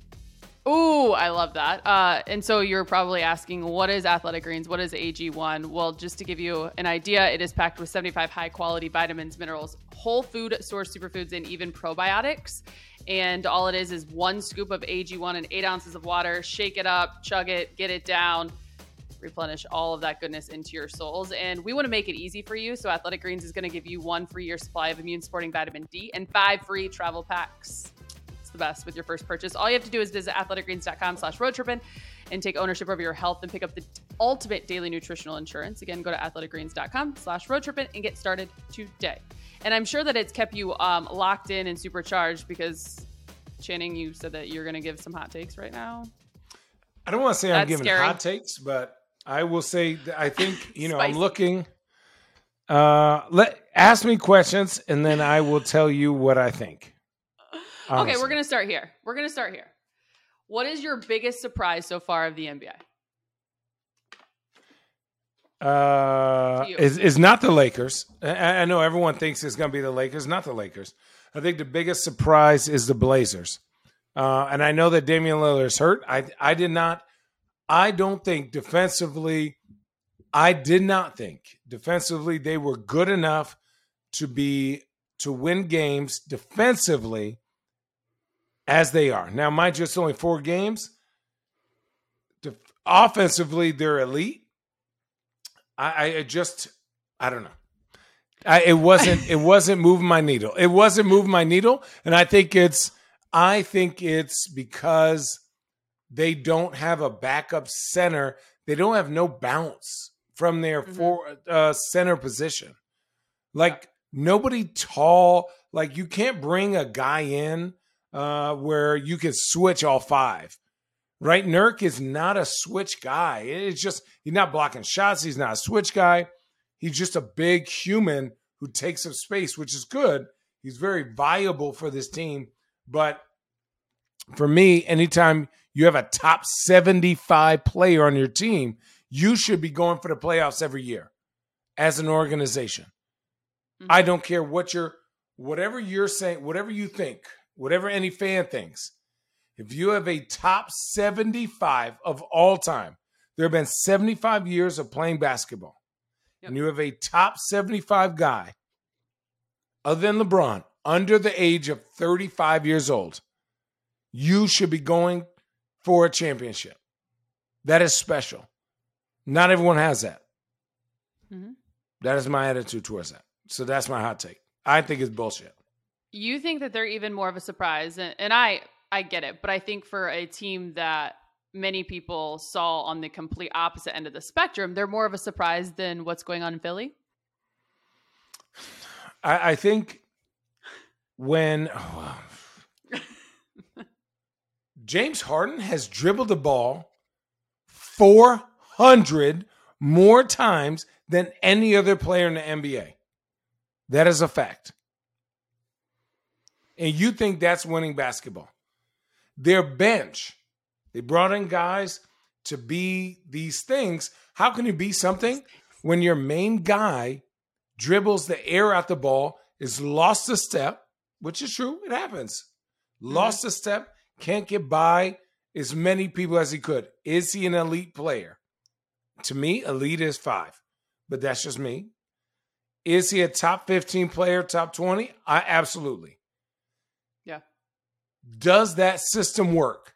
Ooh, I love that. Uh, and so you're probably asking, what is Athletic Greens? What is AG1? Well, just to give you an idea, it is packed with 75 high quality vitamins, minerals, whole food source superfoods, and even probiotics. And all it is is one scoop of AG1 and eight ounces of water. Shake it up, chug it, get it down replenish all of that goodness into your souls. And we want to make it easy for you. So Athletic Greens is going to give you one free year supply of immune supporting vitamin D and five free travel packs. Best with your first purchase. All you have to do is visit athleticgreens.com slash roadtrippin and take ownership over your health and pick up the ultimate daily nutritional insurance. Again, go to athleticgreens.com slash roadtrippin and get started today. And I'm sure that it's kept you um, locked in and supercharged because Channing, you said that you're going to give some hot takes right now. I don't want to say I'm giving scary. hot takes, but I will say that I think you know I'm looking. Uh, let ask me questions, and then I will tell you what I think. Okay, we're going to start here. We're going to start here. What is your biggest surprise so far of the NBA? Uh, is is not the Lakers. I, I know everyone thinks it's going to be the Lakers. Not the Lakers. I think the biggest surprise is the Blazers. Uh, and I know that Damian Lillard is hurt. I I did not. I don't think defensively. I did not think defensively they were good enough to be to win games defensively as they are. Now, mind you, it's only four games. Offensively, they're elite. I, I just I don't know. I, it wasn't it wasn't moving my needle. It wasn't moving my needle, and I think it's I think it's because they don't have a backup center. They don't have no bounce from their Mhm. for uh, center position. Like nobody tall. Like you can't bring a guy in uh, where you can switch all five right? Nurk is not a switch guy. It's just he's not blocking shots. He's not a switch guy. He's just a big human who takes up space, which is good. He's very viable for this team. But for me, anytime you have a top 75 player on your team, you should be going for the playoffs every year as an organization. Mhm. I don't care what you're, whatever you're saying, whatever you think, whatever any fan thinks. If you have a top 75 of all time, there have been 75 years of playing basketball, Yep. and you have a top 75 guy, other than LeBron, under the age of 35 years old, you should be going for a championship. That is special. Not everyone has that. Mm-hmm. That is my attitude towards that. So that's my hot take. I think it's bullshit. You think that they're even more of a surprise, and, and I I get it, but I think for a team that many people saw on the complete opposite end of the spectrum, they're more of a surprise than what's going on in Philly. I, I think when oh, James Harden has dribbled the ball 400 more times than any other player in the NBA. That is a fact. And you think that's winning basketball. Their bench, they brought in guys to be these things. How can you be something when your main guy dribbles the air out the ball, is lost a step, which is true, it happens. Mm-hmm. Lost a step, can't get by as many people as he could. Is he an elite player? To me, elite is five, but that's just me. Is he a top 15 player, top 20? I absolutely. Does that system work?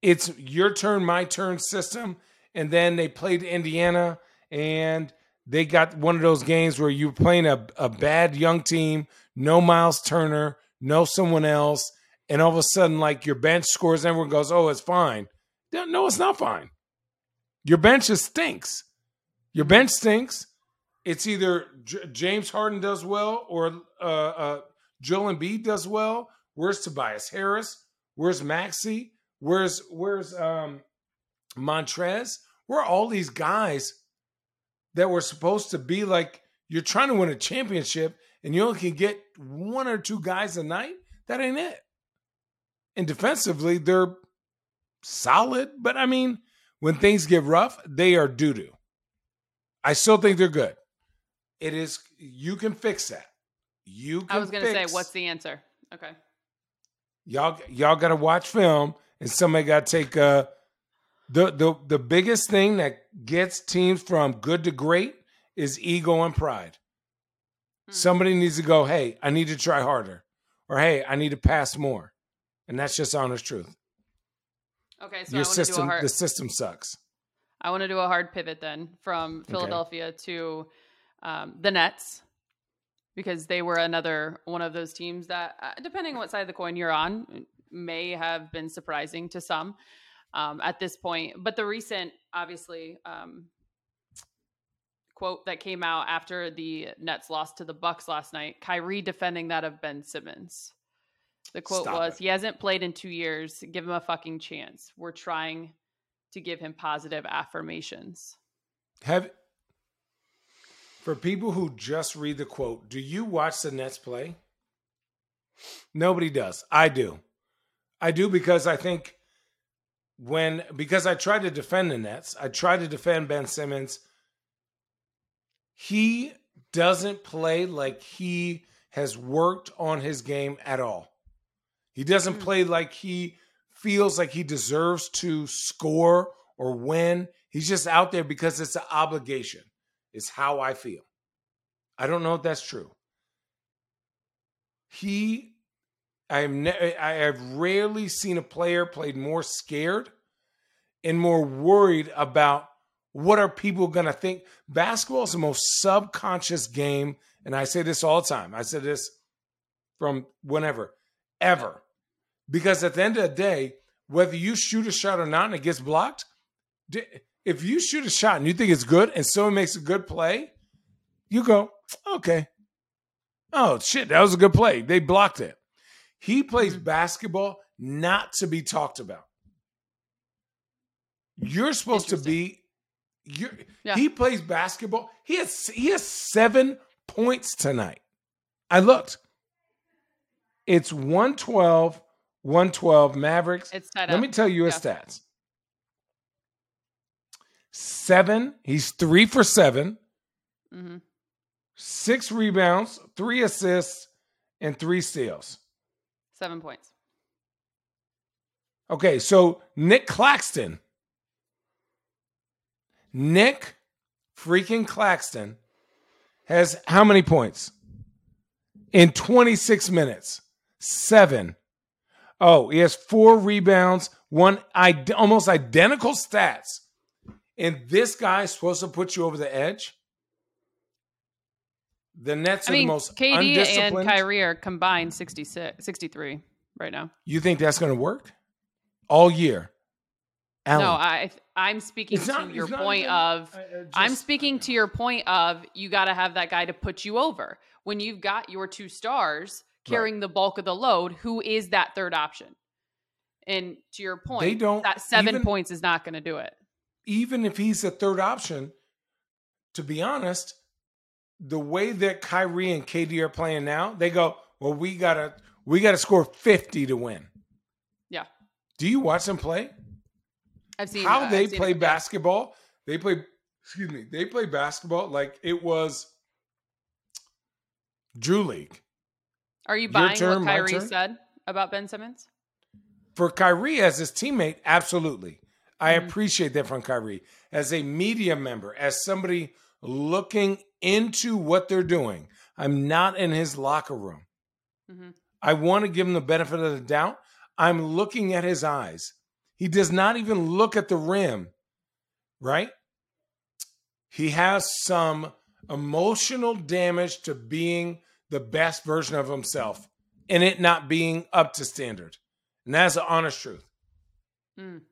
It's your turn, my turn system. And then they played Indiana and they got one of those games where you're playing a, a bad young team, no Miles Turner, no someone else, and all of a sudden, like your bench scores, everyone goes, "Oh, it's fine." No, no, it's not fine. Your bench just stinks. Your bench stinks. It's either J- James Harden does well or uh, uh, Joel Embiid does well. Where's Tobias Harris? Where's Maxey? Where's where's um Montrez? Where are all these guys that were supposed to be like you're trying to win a championship and you only can get one or two guys a night? That ain't it. And defensively, they're solid, but I mean, when things get rough, they are doo doo. I still think they're good. It is you can fix that. You can I was going to say, what's the answer? Okay. Y'all y'all got to watch film and somebody got to take uh the the the biggest thing that gets teams from good to great is ego and pride. Hmm. Somebody needs to go, "Hey, I need to try harder." Or, "Hey, I need to pass more." And that's just honest truth. Okay, so Your I want do a system hard. the system sucks. I want to do a hard pivot then from Philadelphia to um, the Nets because they were another one of those teams that, uh, depending on what side of the coin you're on, may have been surprising to some um, at this point. But the recent, obviously, um, quote that came out after the Nets lost to the Bucks last night, Kyrie defending that of Ben Simmons. The quote Stop was, it. "He hasn't played in two years. Give him a fucking chance. We're trying." to give him positive affirmations. Have for people who just read the quote, do you watch the Nets play? Nobody does. I do. I do because I think when because I tried to defend the Nets, I tried to defend Ben Simmons. He doesn't play like he has worked on his game at all. He doesn't Mm. play like he feels like he deserves to score or win. He's just out there because it's an obligation. It's how I feel. I don't know if that's true. He, I have ne- I have rarely seen a player played more scared and more worried about what are people going to think. Basketball is the most subconscious game, and I say this all the time. I said this from whenever, ever, because at the end of the day, whether you shoot a shot or not and it gets blocked, if you shoot a shot and you think it's good and someone makes a good play, you go, okay. Oh, shit, that was a good play. They blocked it. He plays Mhm. basketball not to be talked about. You're supposed to be you're, Yeah. he plays basketball. He has he has 7 points tonight. I looked. It's 112 112 Mavericks. It's tied Let me tell you his Yeah. stats. Seven. He's three for seven, hmm six rebounds, three assists, and three steals. Seven points. Okay, so Nic Claxton. Nic freaking Claxton has how many points? In 26 minutes. Seven. Oh, he has four rebounds, one id- almost identical stats. And this guy is supposed to put you over the edge. The Nets I are mean, the most KD and. Kyrie are combined 66, 63 right now. You think that's going to work all year? Allen. No, I I'm speaking It's to not- your not point of I- I I'm speaking to your point of you got to have that guy to put you over. When you've got your two stars carrying the bulk of the load, who is that third option? And to your point, They don't that seven even- points is not going to do it. Even if he's a third option, to be honest, the way that Kyrie and KD are playing now, they go, well, we gotta we gotta score 50 to win. Yeah. Do you watch them play? I've seen How uh, they seen play basketball? They play excuse me, they play basketball like it was Drew League. Are you buying turn, what Kyrie said about Ben Simmons? For Kyrie as his teammate, absolutely. I Mhm. appreciate that from Kyrie. As a media member, as somebody looking into what they're doing, I'm not in his locker room. Mm-hmm. I want to give him the benefit of the doubt. I'm looking at his eyes. He does not even look at the rim, right? He has some emotional damage to being the best version of himself and it not being up to standard. And that's the honest truth. Mm.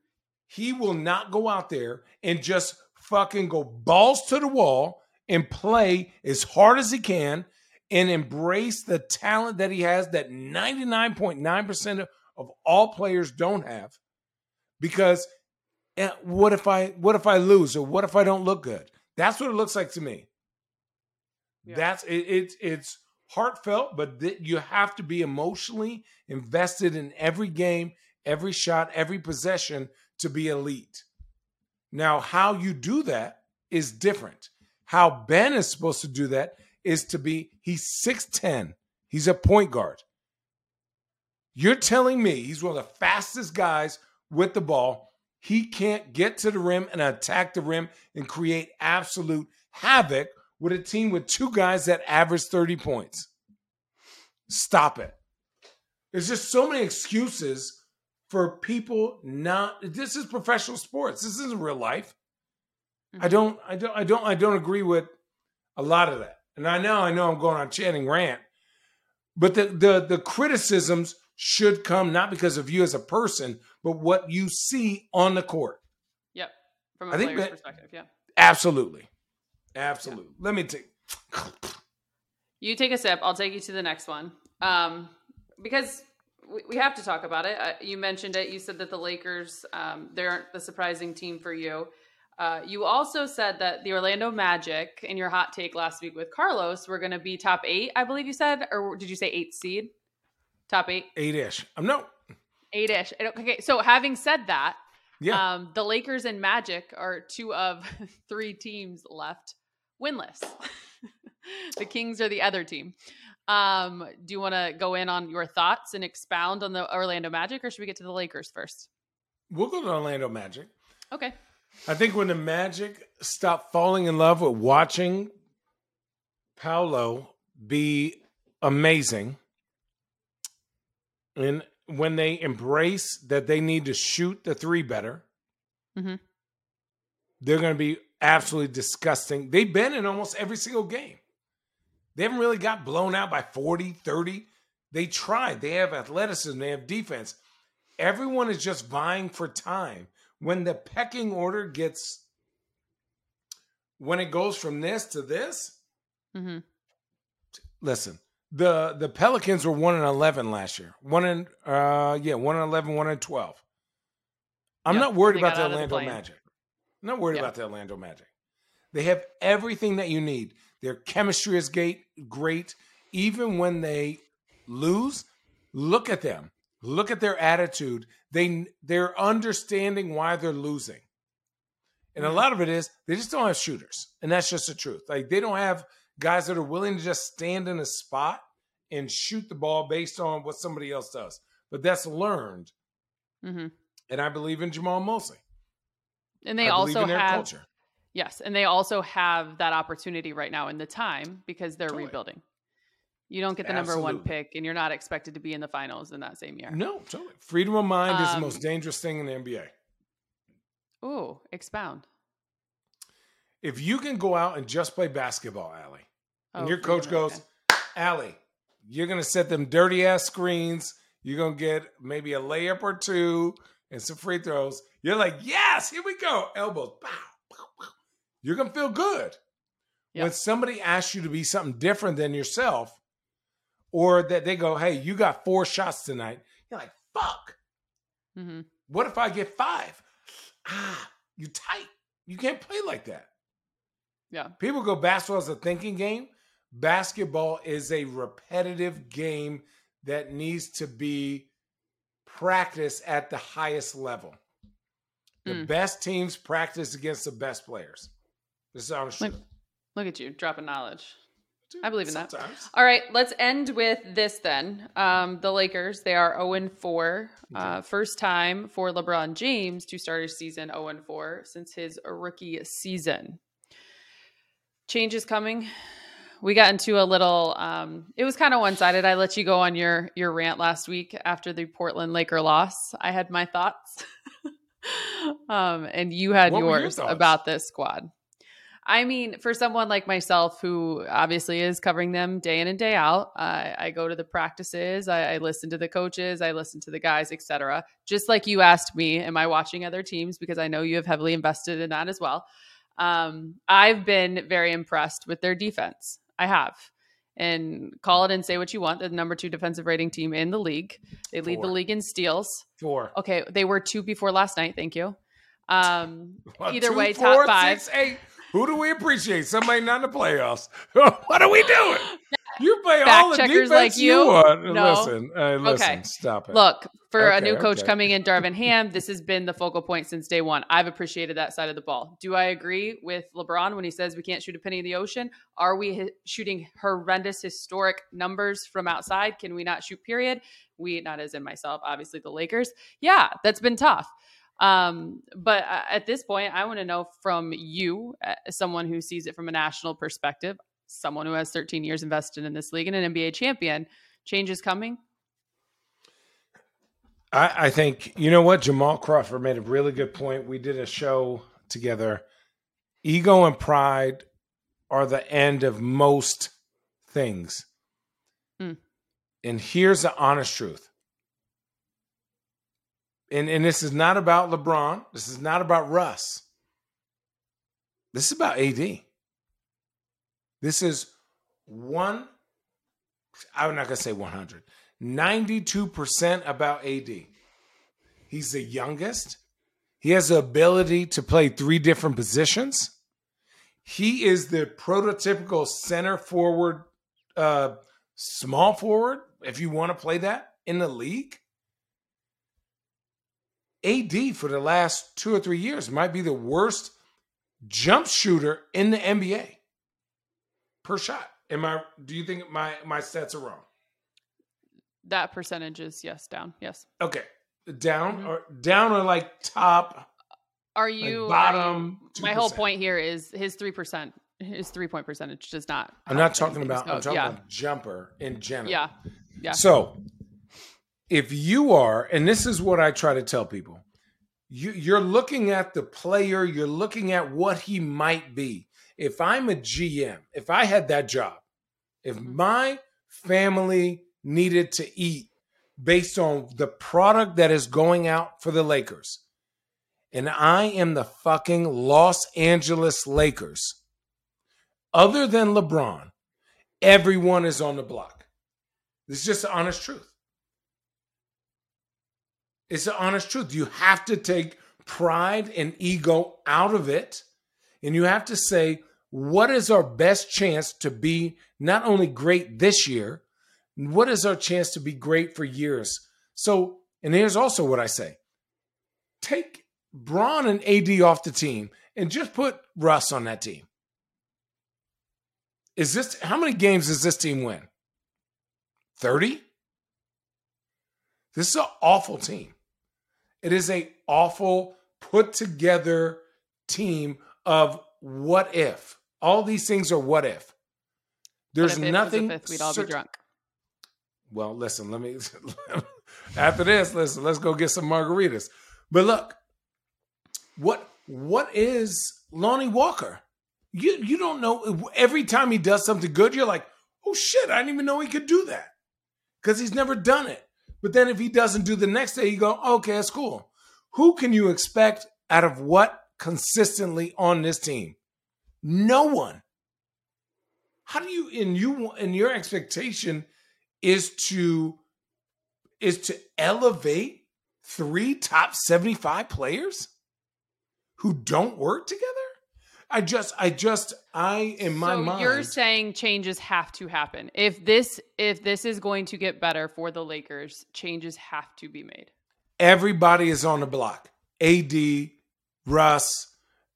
He will not go out there and just fucking go balls to the wall and play as hard as he can and embrace the talent that he has that 99.9% of all players don't have because eh, what if I what if I lose or what if I don't look good? That's what it looks like to me. Yeah. That's it, it, it's heartfelt, but th- you have to be emotionally invested in every game, every shot, every possession to be elite. Now, how you do that is different. How Ben is supposed to do that is to be he's 6'10. He's a point guard. You're telling me he's one of the fastest guys with the ball. He can't get to the rim and attack the rim and create absolute havoc with a team with two guys that average 30 points. Stop it. There's just so many excuses for people not this is professional sports. This isn't real life. Mm-hmm. I don't I don't I don't I don't agree with a lot of that. And I know I know I'm going on Channing rant, but the the the criticisms should come not because of you as a person, but what you see on the court. Yep. From a I player's that, perspective, yeah. Absolutely. Absolutely. Yeah. Let me take You take a sip, I'll take you to the next one. Um because we, we have to talk about it. Uh, you mentioned it. You said that the Lakers, um, they aren't the surprising team for you. Uh, you also said that the Orlando Magic, in your hot take last week with Carlos, were going to be top eight, I believe you said, or did you say eight seed? Top eight? Eight ish. Um, no. Eight ish. Okay. So, having said that, yeah. Um, the Lakers and Magic are two of three teams left winless. the Kings are the other team. Um, do you want to go in on your thoughts and expound on the Orlando Magic, or should we get to the Lakers first? We'll go to Orlando Magic. Okay. I think when the Magic stopped falling in love with watching Paolo be amazing, and when they embrace that they need to shoot the three better, mm-hmm. they're going to be absolutely disgusting. They've been in almost every single game. They haven't really got blown out by 40, 30. They tried. They have athleticism, they have defense. Everyone is just vying for time when the pecking order gets when it goes from this to this mm-hmm. listen the the pelicans were 1 and 11 last year 1 and uh yeah 1 and 11 1 and 12 i'm yep, not worried about the orlando the magic i'm not worried yep. about the orlando magic they have everything that you need their chemistry is great great. Even when they lose look at them. Look at their attitude. They they're understanding why they're losing. And a lot of it is they just don't have shooters and that's just the truth. Like they don't have guys that are willing to just stand in a spot and shoot the ball based on what somebody else does. But that's learned. Mm-hmm. and i believe in Jamahl Mosley. And they I also have culture. Yes and they also have that opportunity right now in the time because they're totally. rebuilding you don't get the Absolutely. number one pick, and you're not expected to be in the finals in that same year. No, totally. Freedom of mind um, is the um, most dangerous thing in the NBA. Ooh, expound. If you can go out and just play basketball, Allie, and oh, your coach goes, okay. Allie, you're going to set them dirty ass screens. You're going to get maybe a layup or two and some free throws. You're like, yes, here we go. Elbows. Pow. You're going to feel good. Yep. When somebody asks you to be something different than yourself, or that they go, "Hey, you got four shots tonight." You're like, "Fuck." Mm-hmm. What if I get five? Ah, you tight. You can't play like that. Yeah. People go basketball is a thinking game. Basketball is a repetitive game that needs to be practiced at the highest level. The mm. best teams practice against the best players. This is honest look, look at you dropping knowledge. I believe in Sometimes. that. All right, let's end with this then. Um, the Lakers, they are 0 4. Uh, first time for LeBron James to start his season 0 4 since his rookie season. Change is coming. We got into a little um, it was kind of one-sided. I let you go on your your rant last week after the Portland Laker loss. I had my thoughts. um, and you had what yours your about this squad. I mean, for someone like myself who obviously is covering them day in and day out, uh, I go to the practices, I, I, listen to the coaches, I listen to the guys, etc. Just like you asked me, am I watching other teams? Because I know you have heavily invested in that as well. Um, I've been very impressed with their defense. I have. and call it and say what you want. The number two defensive rating team in the league. They lead Four. the league in steals. Four. Okay, they were two before last night. Thank you. Um, Well, either two, way, four, top five. six, eight. Who do we appreciate? Somebody not in the playoffs. what are we doing? You play Fact all the checkers defense like you you? want. No. Listen, uh, listen, Okay. stop it. Look, for a new coach okay. coming in, Darvin Ham, this has been the focal point since day one. I've appreciated that side of the ball. Do I agree with LeBron when he says we can't shoot a penny in the ocean? Are we hi- shooting horrendous historic numbers from outside? Can we not shoot, period? We, not as in myself, obviously the Lakers. Yeah, that's been tough. Um, but uh, at this point, I want to know from you, uh, someone who sees it from a national perspective, someone who has 13 years invested in this league and an NBA champion, change is coming. I, I think you know what Jamal Crawford made a really good point. We did a show together. Ego and pride are the end of most things. Hmm. And here's the honest truth. And and this is not about LeBron. This is not about Russ. This is about AD. This is one. I'm not gonna say 100. 92% about AD. He's the youngest. He has the ability to play three different positions. He is the prototypical center forward, uh, small forward, if you want to play that in the league. AD for the last two or three years might be the worst jump shooter in the NBA per shot. Am I? Do you think my my stats are wrong? That percentage is yes, down. Yes. Okay, down Mhm. or down or like top. Are Like you are bottom you- my whole 2%. point here is his three percent, his three point percentage does not. I'm not talking about. I'm talking yeah, about jumper in general. yeah, yeah. So, if you are, and this is what I try to tell people, you, you're looking at the player. You're looking at what he might be. If I'm a GM, if I had that job, if Mm-hmm. my family needed to eat based on the product that is going out for the Lakers, and I am the fucking Los Angeles Lakers, other than LeBron, everyone is on the block. This is just the honest truth. It's the honest truth. You have to take pride and ego out of it, and you have to say, what is our best chance to be not only great this year, what is our chance to be great for years? So, and here's also what I say take Bron and AD off the team and just put Russ on that team. Is this how many games does this team win? 30? This is an awful team. It is a awful put together team of what if. All these things are what if. There's if it was a nothing. fifth, we'd all be drunk. Well, listen, let me after this, listen, let's go get some margaritas. But look, what what is Lonnie Walker? You you don't know every time he does something good, you're like, oh shit, I didn't even know he could do that. Because he's never done it. But then if he doesn't do the next day, you go, okay, that's cool. Who can you expect out of what consistently on this team? No one. How do you and you and your expectation is to is to elevate three top 75 players who don't work together? I just I just I in my so mind you're saying changes have to happen. If this if this is going to get better for the Lakers, changes have to be made. everybody is on the block. AD, Russ,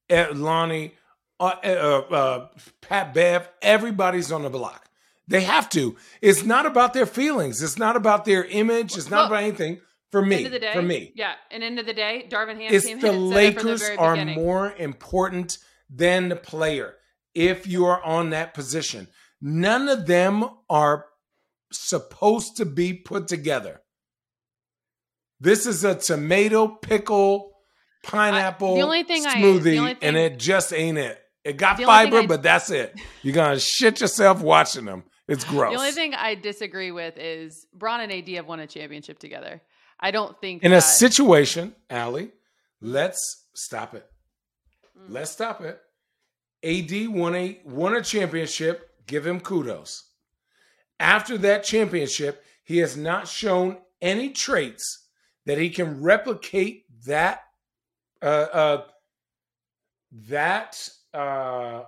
Lonnie, uh, uh, uh, Pat Bev, everybody's on the block. They have to. It's not about their feelings. It's not about their image. It's not Well, about anything. For me, end of the day, for me, yeah. And end of the day, Darvin Ham it's the in it the Lakers are beginning. more important than the player. If you are on that position, none of them are supposed to be put together. This is a tomato pickle pineapple the only thing I- smoothie, the only and it just ain't it. It got thing fiber, I- but that's it. You're gonna shit yourself watching them. It's gross. The only thing I disagree with is Bron and AD have won a championship together. I don't think In that, a situation, Allie, let's stop it. Mm. Let's stop it. AD won a won a championship. Give him kudos. after that championship, he has not shown any traits that he can replicate that uh, uh, that uh,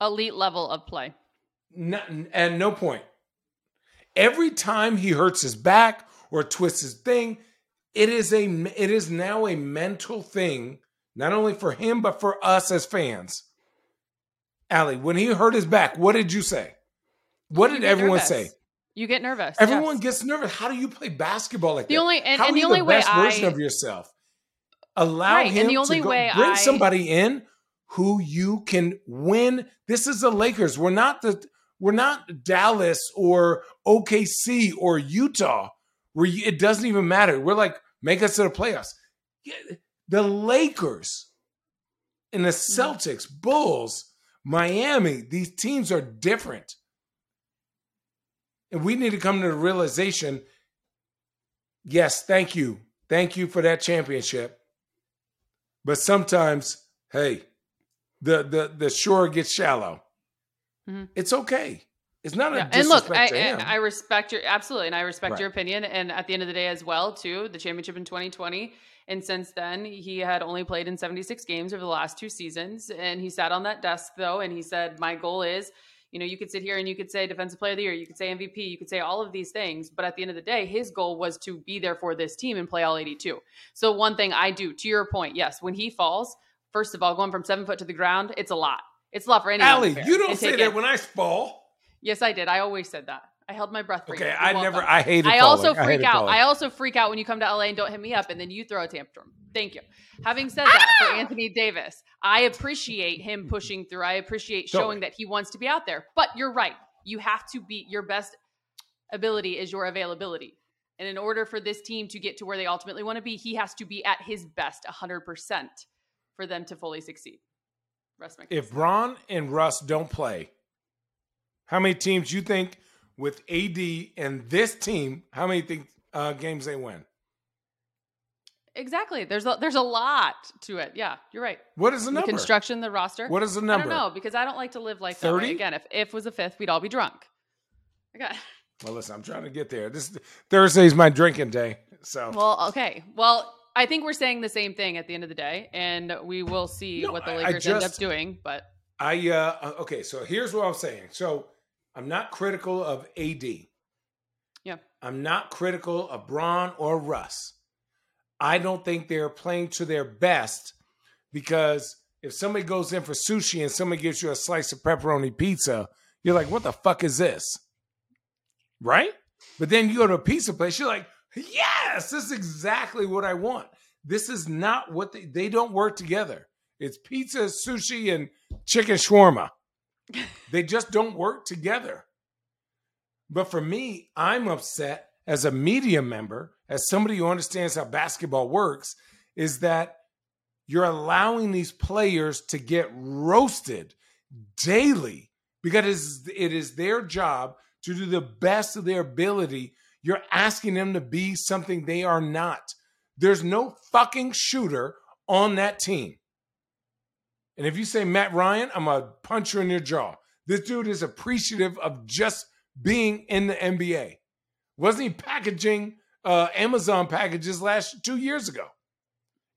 elite level of play. Not, and no point. Every time he hurts his back or twists his thing, it is a it is now a mental thing, not only for him but for us as fans. Allie, when he hurt his back, what did you say? What You did everyone nervous. say? You get nervous. Everyone yes. gets nervous. How do you play basketball like that? The that? only- and- How and are the you only the way best version I- of yourself? Allow Right, and him the only to go, way bring I- somebody in who you can win. This is the Lakers. We're not the we're not Dallas or OKC or Utah where you, it doesn't even matter. We're like make us to the playoffs. The Lakers and the Mm-hmm. Celtics, Bulls, Miami, these teams are different. And we need to come to the realization yes, thank you. Thank you for that championship. But sometimes, hey, the the the shore gets shallow. Mhm. It's okay. It's not a Yeah, and look, I, disrespect to him. I I respect your absolutely, and I respect Right. your opinion. And at the end of the day, as well, too, the championship in 2020, and since then, he had only played in 76 games over the last two seasons. And he sat on that desk though, and he said, "My goal is." You know, you could sit here and you could say defensive player of the year, you could say MVP, you could say all of these things, but at the end of the day, his goal was to be there for this team and play all 82. So one thing I do, to your point, yes, when he falls, first of all, going from seven foot to the ground, it's a lot. It's a lot for anyone. Allie, you don't say that in. when I fall. Yes, I did. I always said that. I held my breath for. Okay, You're I welcome. never. I hated. It. I falling. also I freak hated out. falling. I also freak out when you come to LA and don't hit me up, and then you throw a tantrum. Thank you. Having said that, for Ah! Anthony Davis, I appreciate him pushing through. I appreciate Totally. showing that he wants to be out there. But you're right. You have to be your best ability is your availability. And in order for this team to get to where they ultimately want to be, he has to be at his best 100% for them to fully succeed. Rest my case. if Bron and Russ don't play, how many teams you think with AD and this team? How many think uh, games they win? Exactly. There's a, there's a lot to it. Yeah, you're right. What is the The construction, the roster. What is the I number? don't know because I don't like to live like that way. 30? Again, if if was a fifth, we'd all be drunk. Okay. Well, listen, I'm trying to get there. This Thursday's my drinking day, so Well, okay. Well, I think we're saying the same thing at the end of the day, and we will see No, what the I- I Lakers end up doing. But I uh uh, okay, so here's what I'm saying. So I'm not critical of AD. Yeah. I'm not critical of Bron or Russ. I don't think they're playing to their best because if somebody goes in for sushi and somebody gives you a slice of pepperoni pizza, you're like, what the fuck is this? Right? But then you go to a pizza place, you're like, yes, this is exactly what I want. This is not what they, they don't work together. It's pizza, sushi, and chicken shawarma. They just don't work together. But for me, I'm upset as a media member, as somebody who understands how basketball works, is that you're allowing these players to get roasted daily because it is, their job to do the best of their ability. You're asking them to be something they are not. There's no fucking shooter on that team. And if you say Matt Ryan, I'm going to punch you in your jaw. This dude is appreciative of just being in the NBA. Wasn't he packaging uh, Amazon packages last two years ago?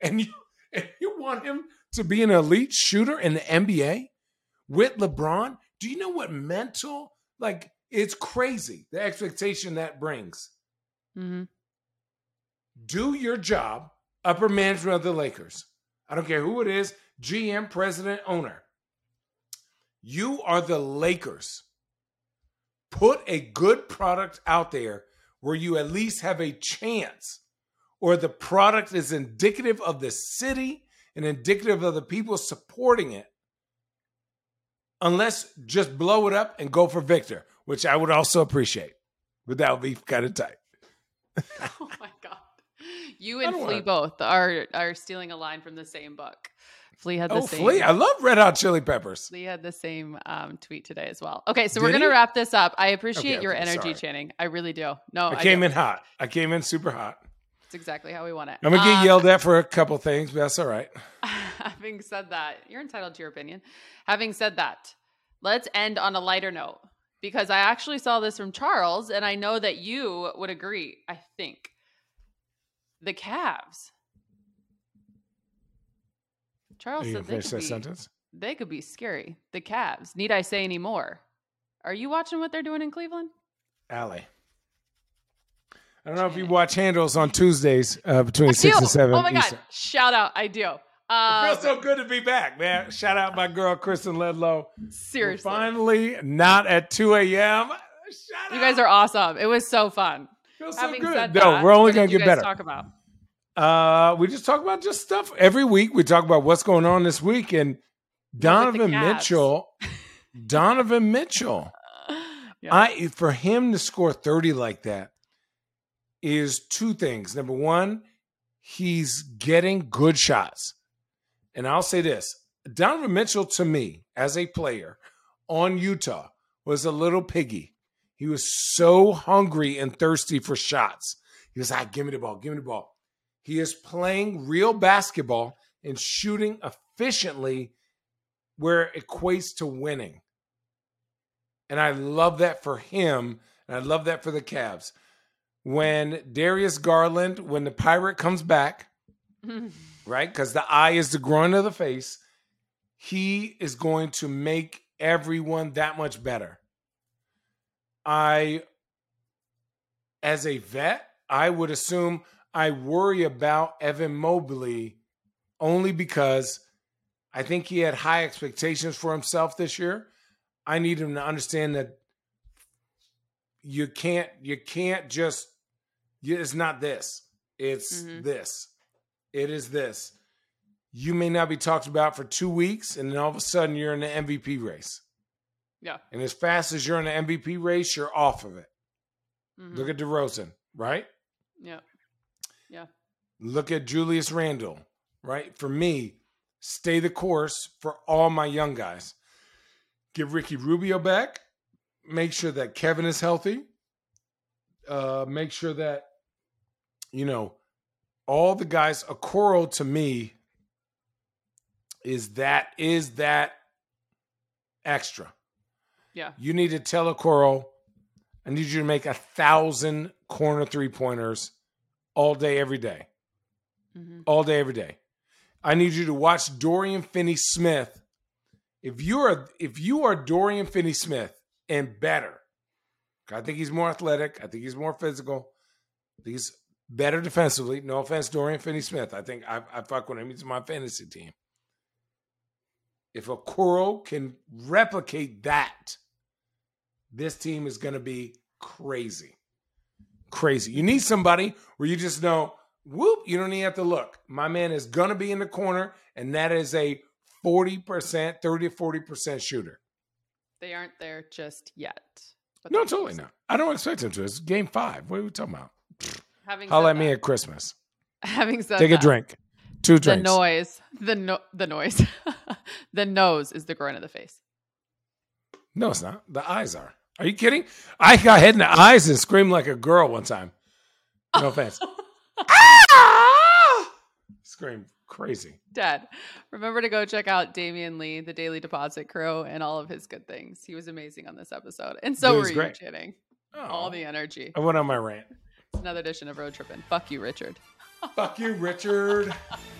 And you, and you want him to be an elite shooter in the NBA with LeBron? Do you know what mental, like, it's crazy the expectation that brings. Mm-hmm. do your job, upper management of the Lakers. I don't care who it is, GM, president, owner. You are the Lakers. Put a good product out there where you at least have a chance, or the product is indicative of the city and indicative of the people supporting it. Unless just blow it up and go for Victor, which I would also appreciate. But that would be kind of tight. oh my god, you and Flea wanna- both are are stealing a line from the same book. Flea had the Oh, same. Flea. I love Red Hot Chili Peppers. Flea had the same um, tweet today as well. Okay, so Did we're gonna wrap this up. I appreciate Okay, your okay, energy, sorry. Channing. I really do. No, I I, came do. in hot. I came in super hot. That's exactly how we want it. I'm gonna get Um, yelled at for a couple things, but that's all right. Having said that, you're entitled to your opinion. Having said that, let's end on a lighter note. because I actually saw this from Charles, and I know that you would agree. I think the Cavs. Charles said they could, be, sentence? they could be scary. The Cavs. Need I say any more? Are you watching what they're doing in Cleveland? Allie. I don't know if you watch handles on Tuesdays uh, between I six do. and seven. Oh my god! Shout out! I do. It Uh, feels so good to be back, man. Shout out my girl Kristen Ledlow. We're seriously, finally not at 2 a.m. Shout you guys are awesome. It was so fun. Feels so good. no, that, we're only gonna get better. Talk about. Uh, we just talk about just stuff every week. We talk about what's going on this week, and Donovan Mitchell. Donovan Mitchell. Yeah. I for him to score 30 like that is two things. Number one, he's getting good shots. And I'll say this Donovan Mitchell, to me, as a player on Utah, was a little piggy. He was so hungry and thirsty for shots. He was like, give me the ball, give me the ball. He is playing real basketball and shooting efficiently where it equates to winning. And I love that for him. And I love that for the Cavs. When Darius Garland, when the pirate comes back, right? Because the eye is the groin of the face, he is going to make everyone that much better. I, as a vet, I would assume I worry about Evan Mobley only because I think he had high expectations for himself this year. I need him to understand that you can't you can't just you- it's not this. It's Mhm. this. It is this. You may not be talked about for two weeks, and then all of a sudden you're in the MVP race. Yeah. And as fast as you're in the MVP race, you're off of it. Mhm. Look at DeRozan, right? Yeah. Yeah. Look at Julius Randle, right? For me, stay the course for all my young guys. Give Ricky Rubio back. Make sure that Kevin is healthy. Uh, make sure that, you know, all the guys, Okoro to me is that is that extra. Yeah. You need to tell Okoro, I need you to make a thousand corner three pointers all day, every day Mhm. all day, every day. I need you to watch Dorian Finney Smith. If you are if you are Dorian Finney Smith and better, I think he's more athletic. I think he's more physical. I think he's better defensively. No offense, Dorian Finney Smith. I think I, I fuck with him. He's my fantasy team. If a Okoro can replicate that, this team is going to be crazy. Crazy. You need somebody where you just know, whoop, you don't even have to look. My man is going to be in the corner, and that is a 40%, 30 40% shooter. They aren't there just yet. No, totally not. I don't expect him to. It's game five. What are we talking about? Having Holla at me at Christmas. having said Take a drink. Two drinks. The noise, the no, the noise, the nose is the groin of the face. No, it's not. The eyes are. Are you kidding? I got hit in the eyes and screamed like a girl one time. No offense. ah! Screamed crazy. Dad, remember to go check out Damion Lee, the Daily Deposit Crew, and all of his good things. He was amazing on this episode, and so were you, great. Channing. Oh. All the energy. I went on my rant. It's another edition of Road Trippin'. Fuck you, Richard. Fuck you, Richard.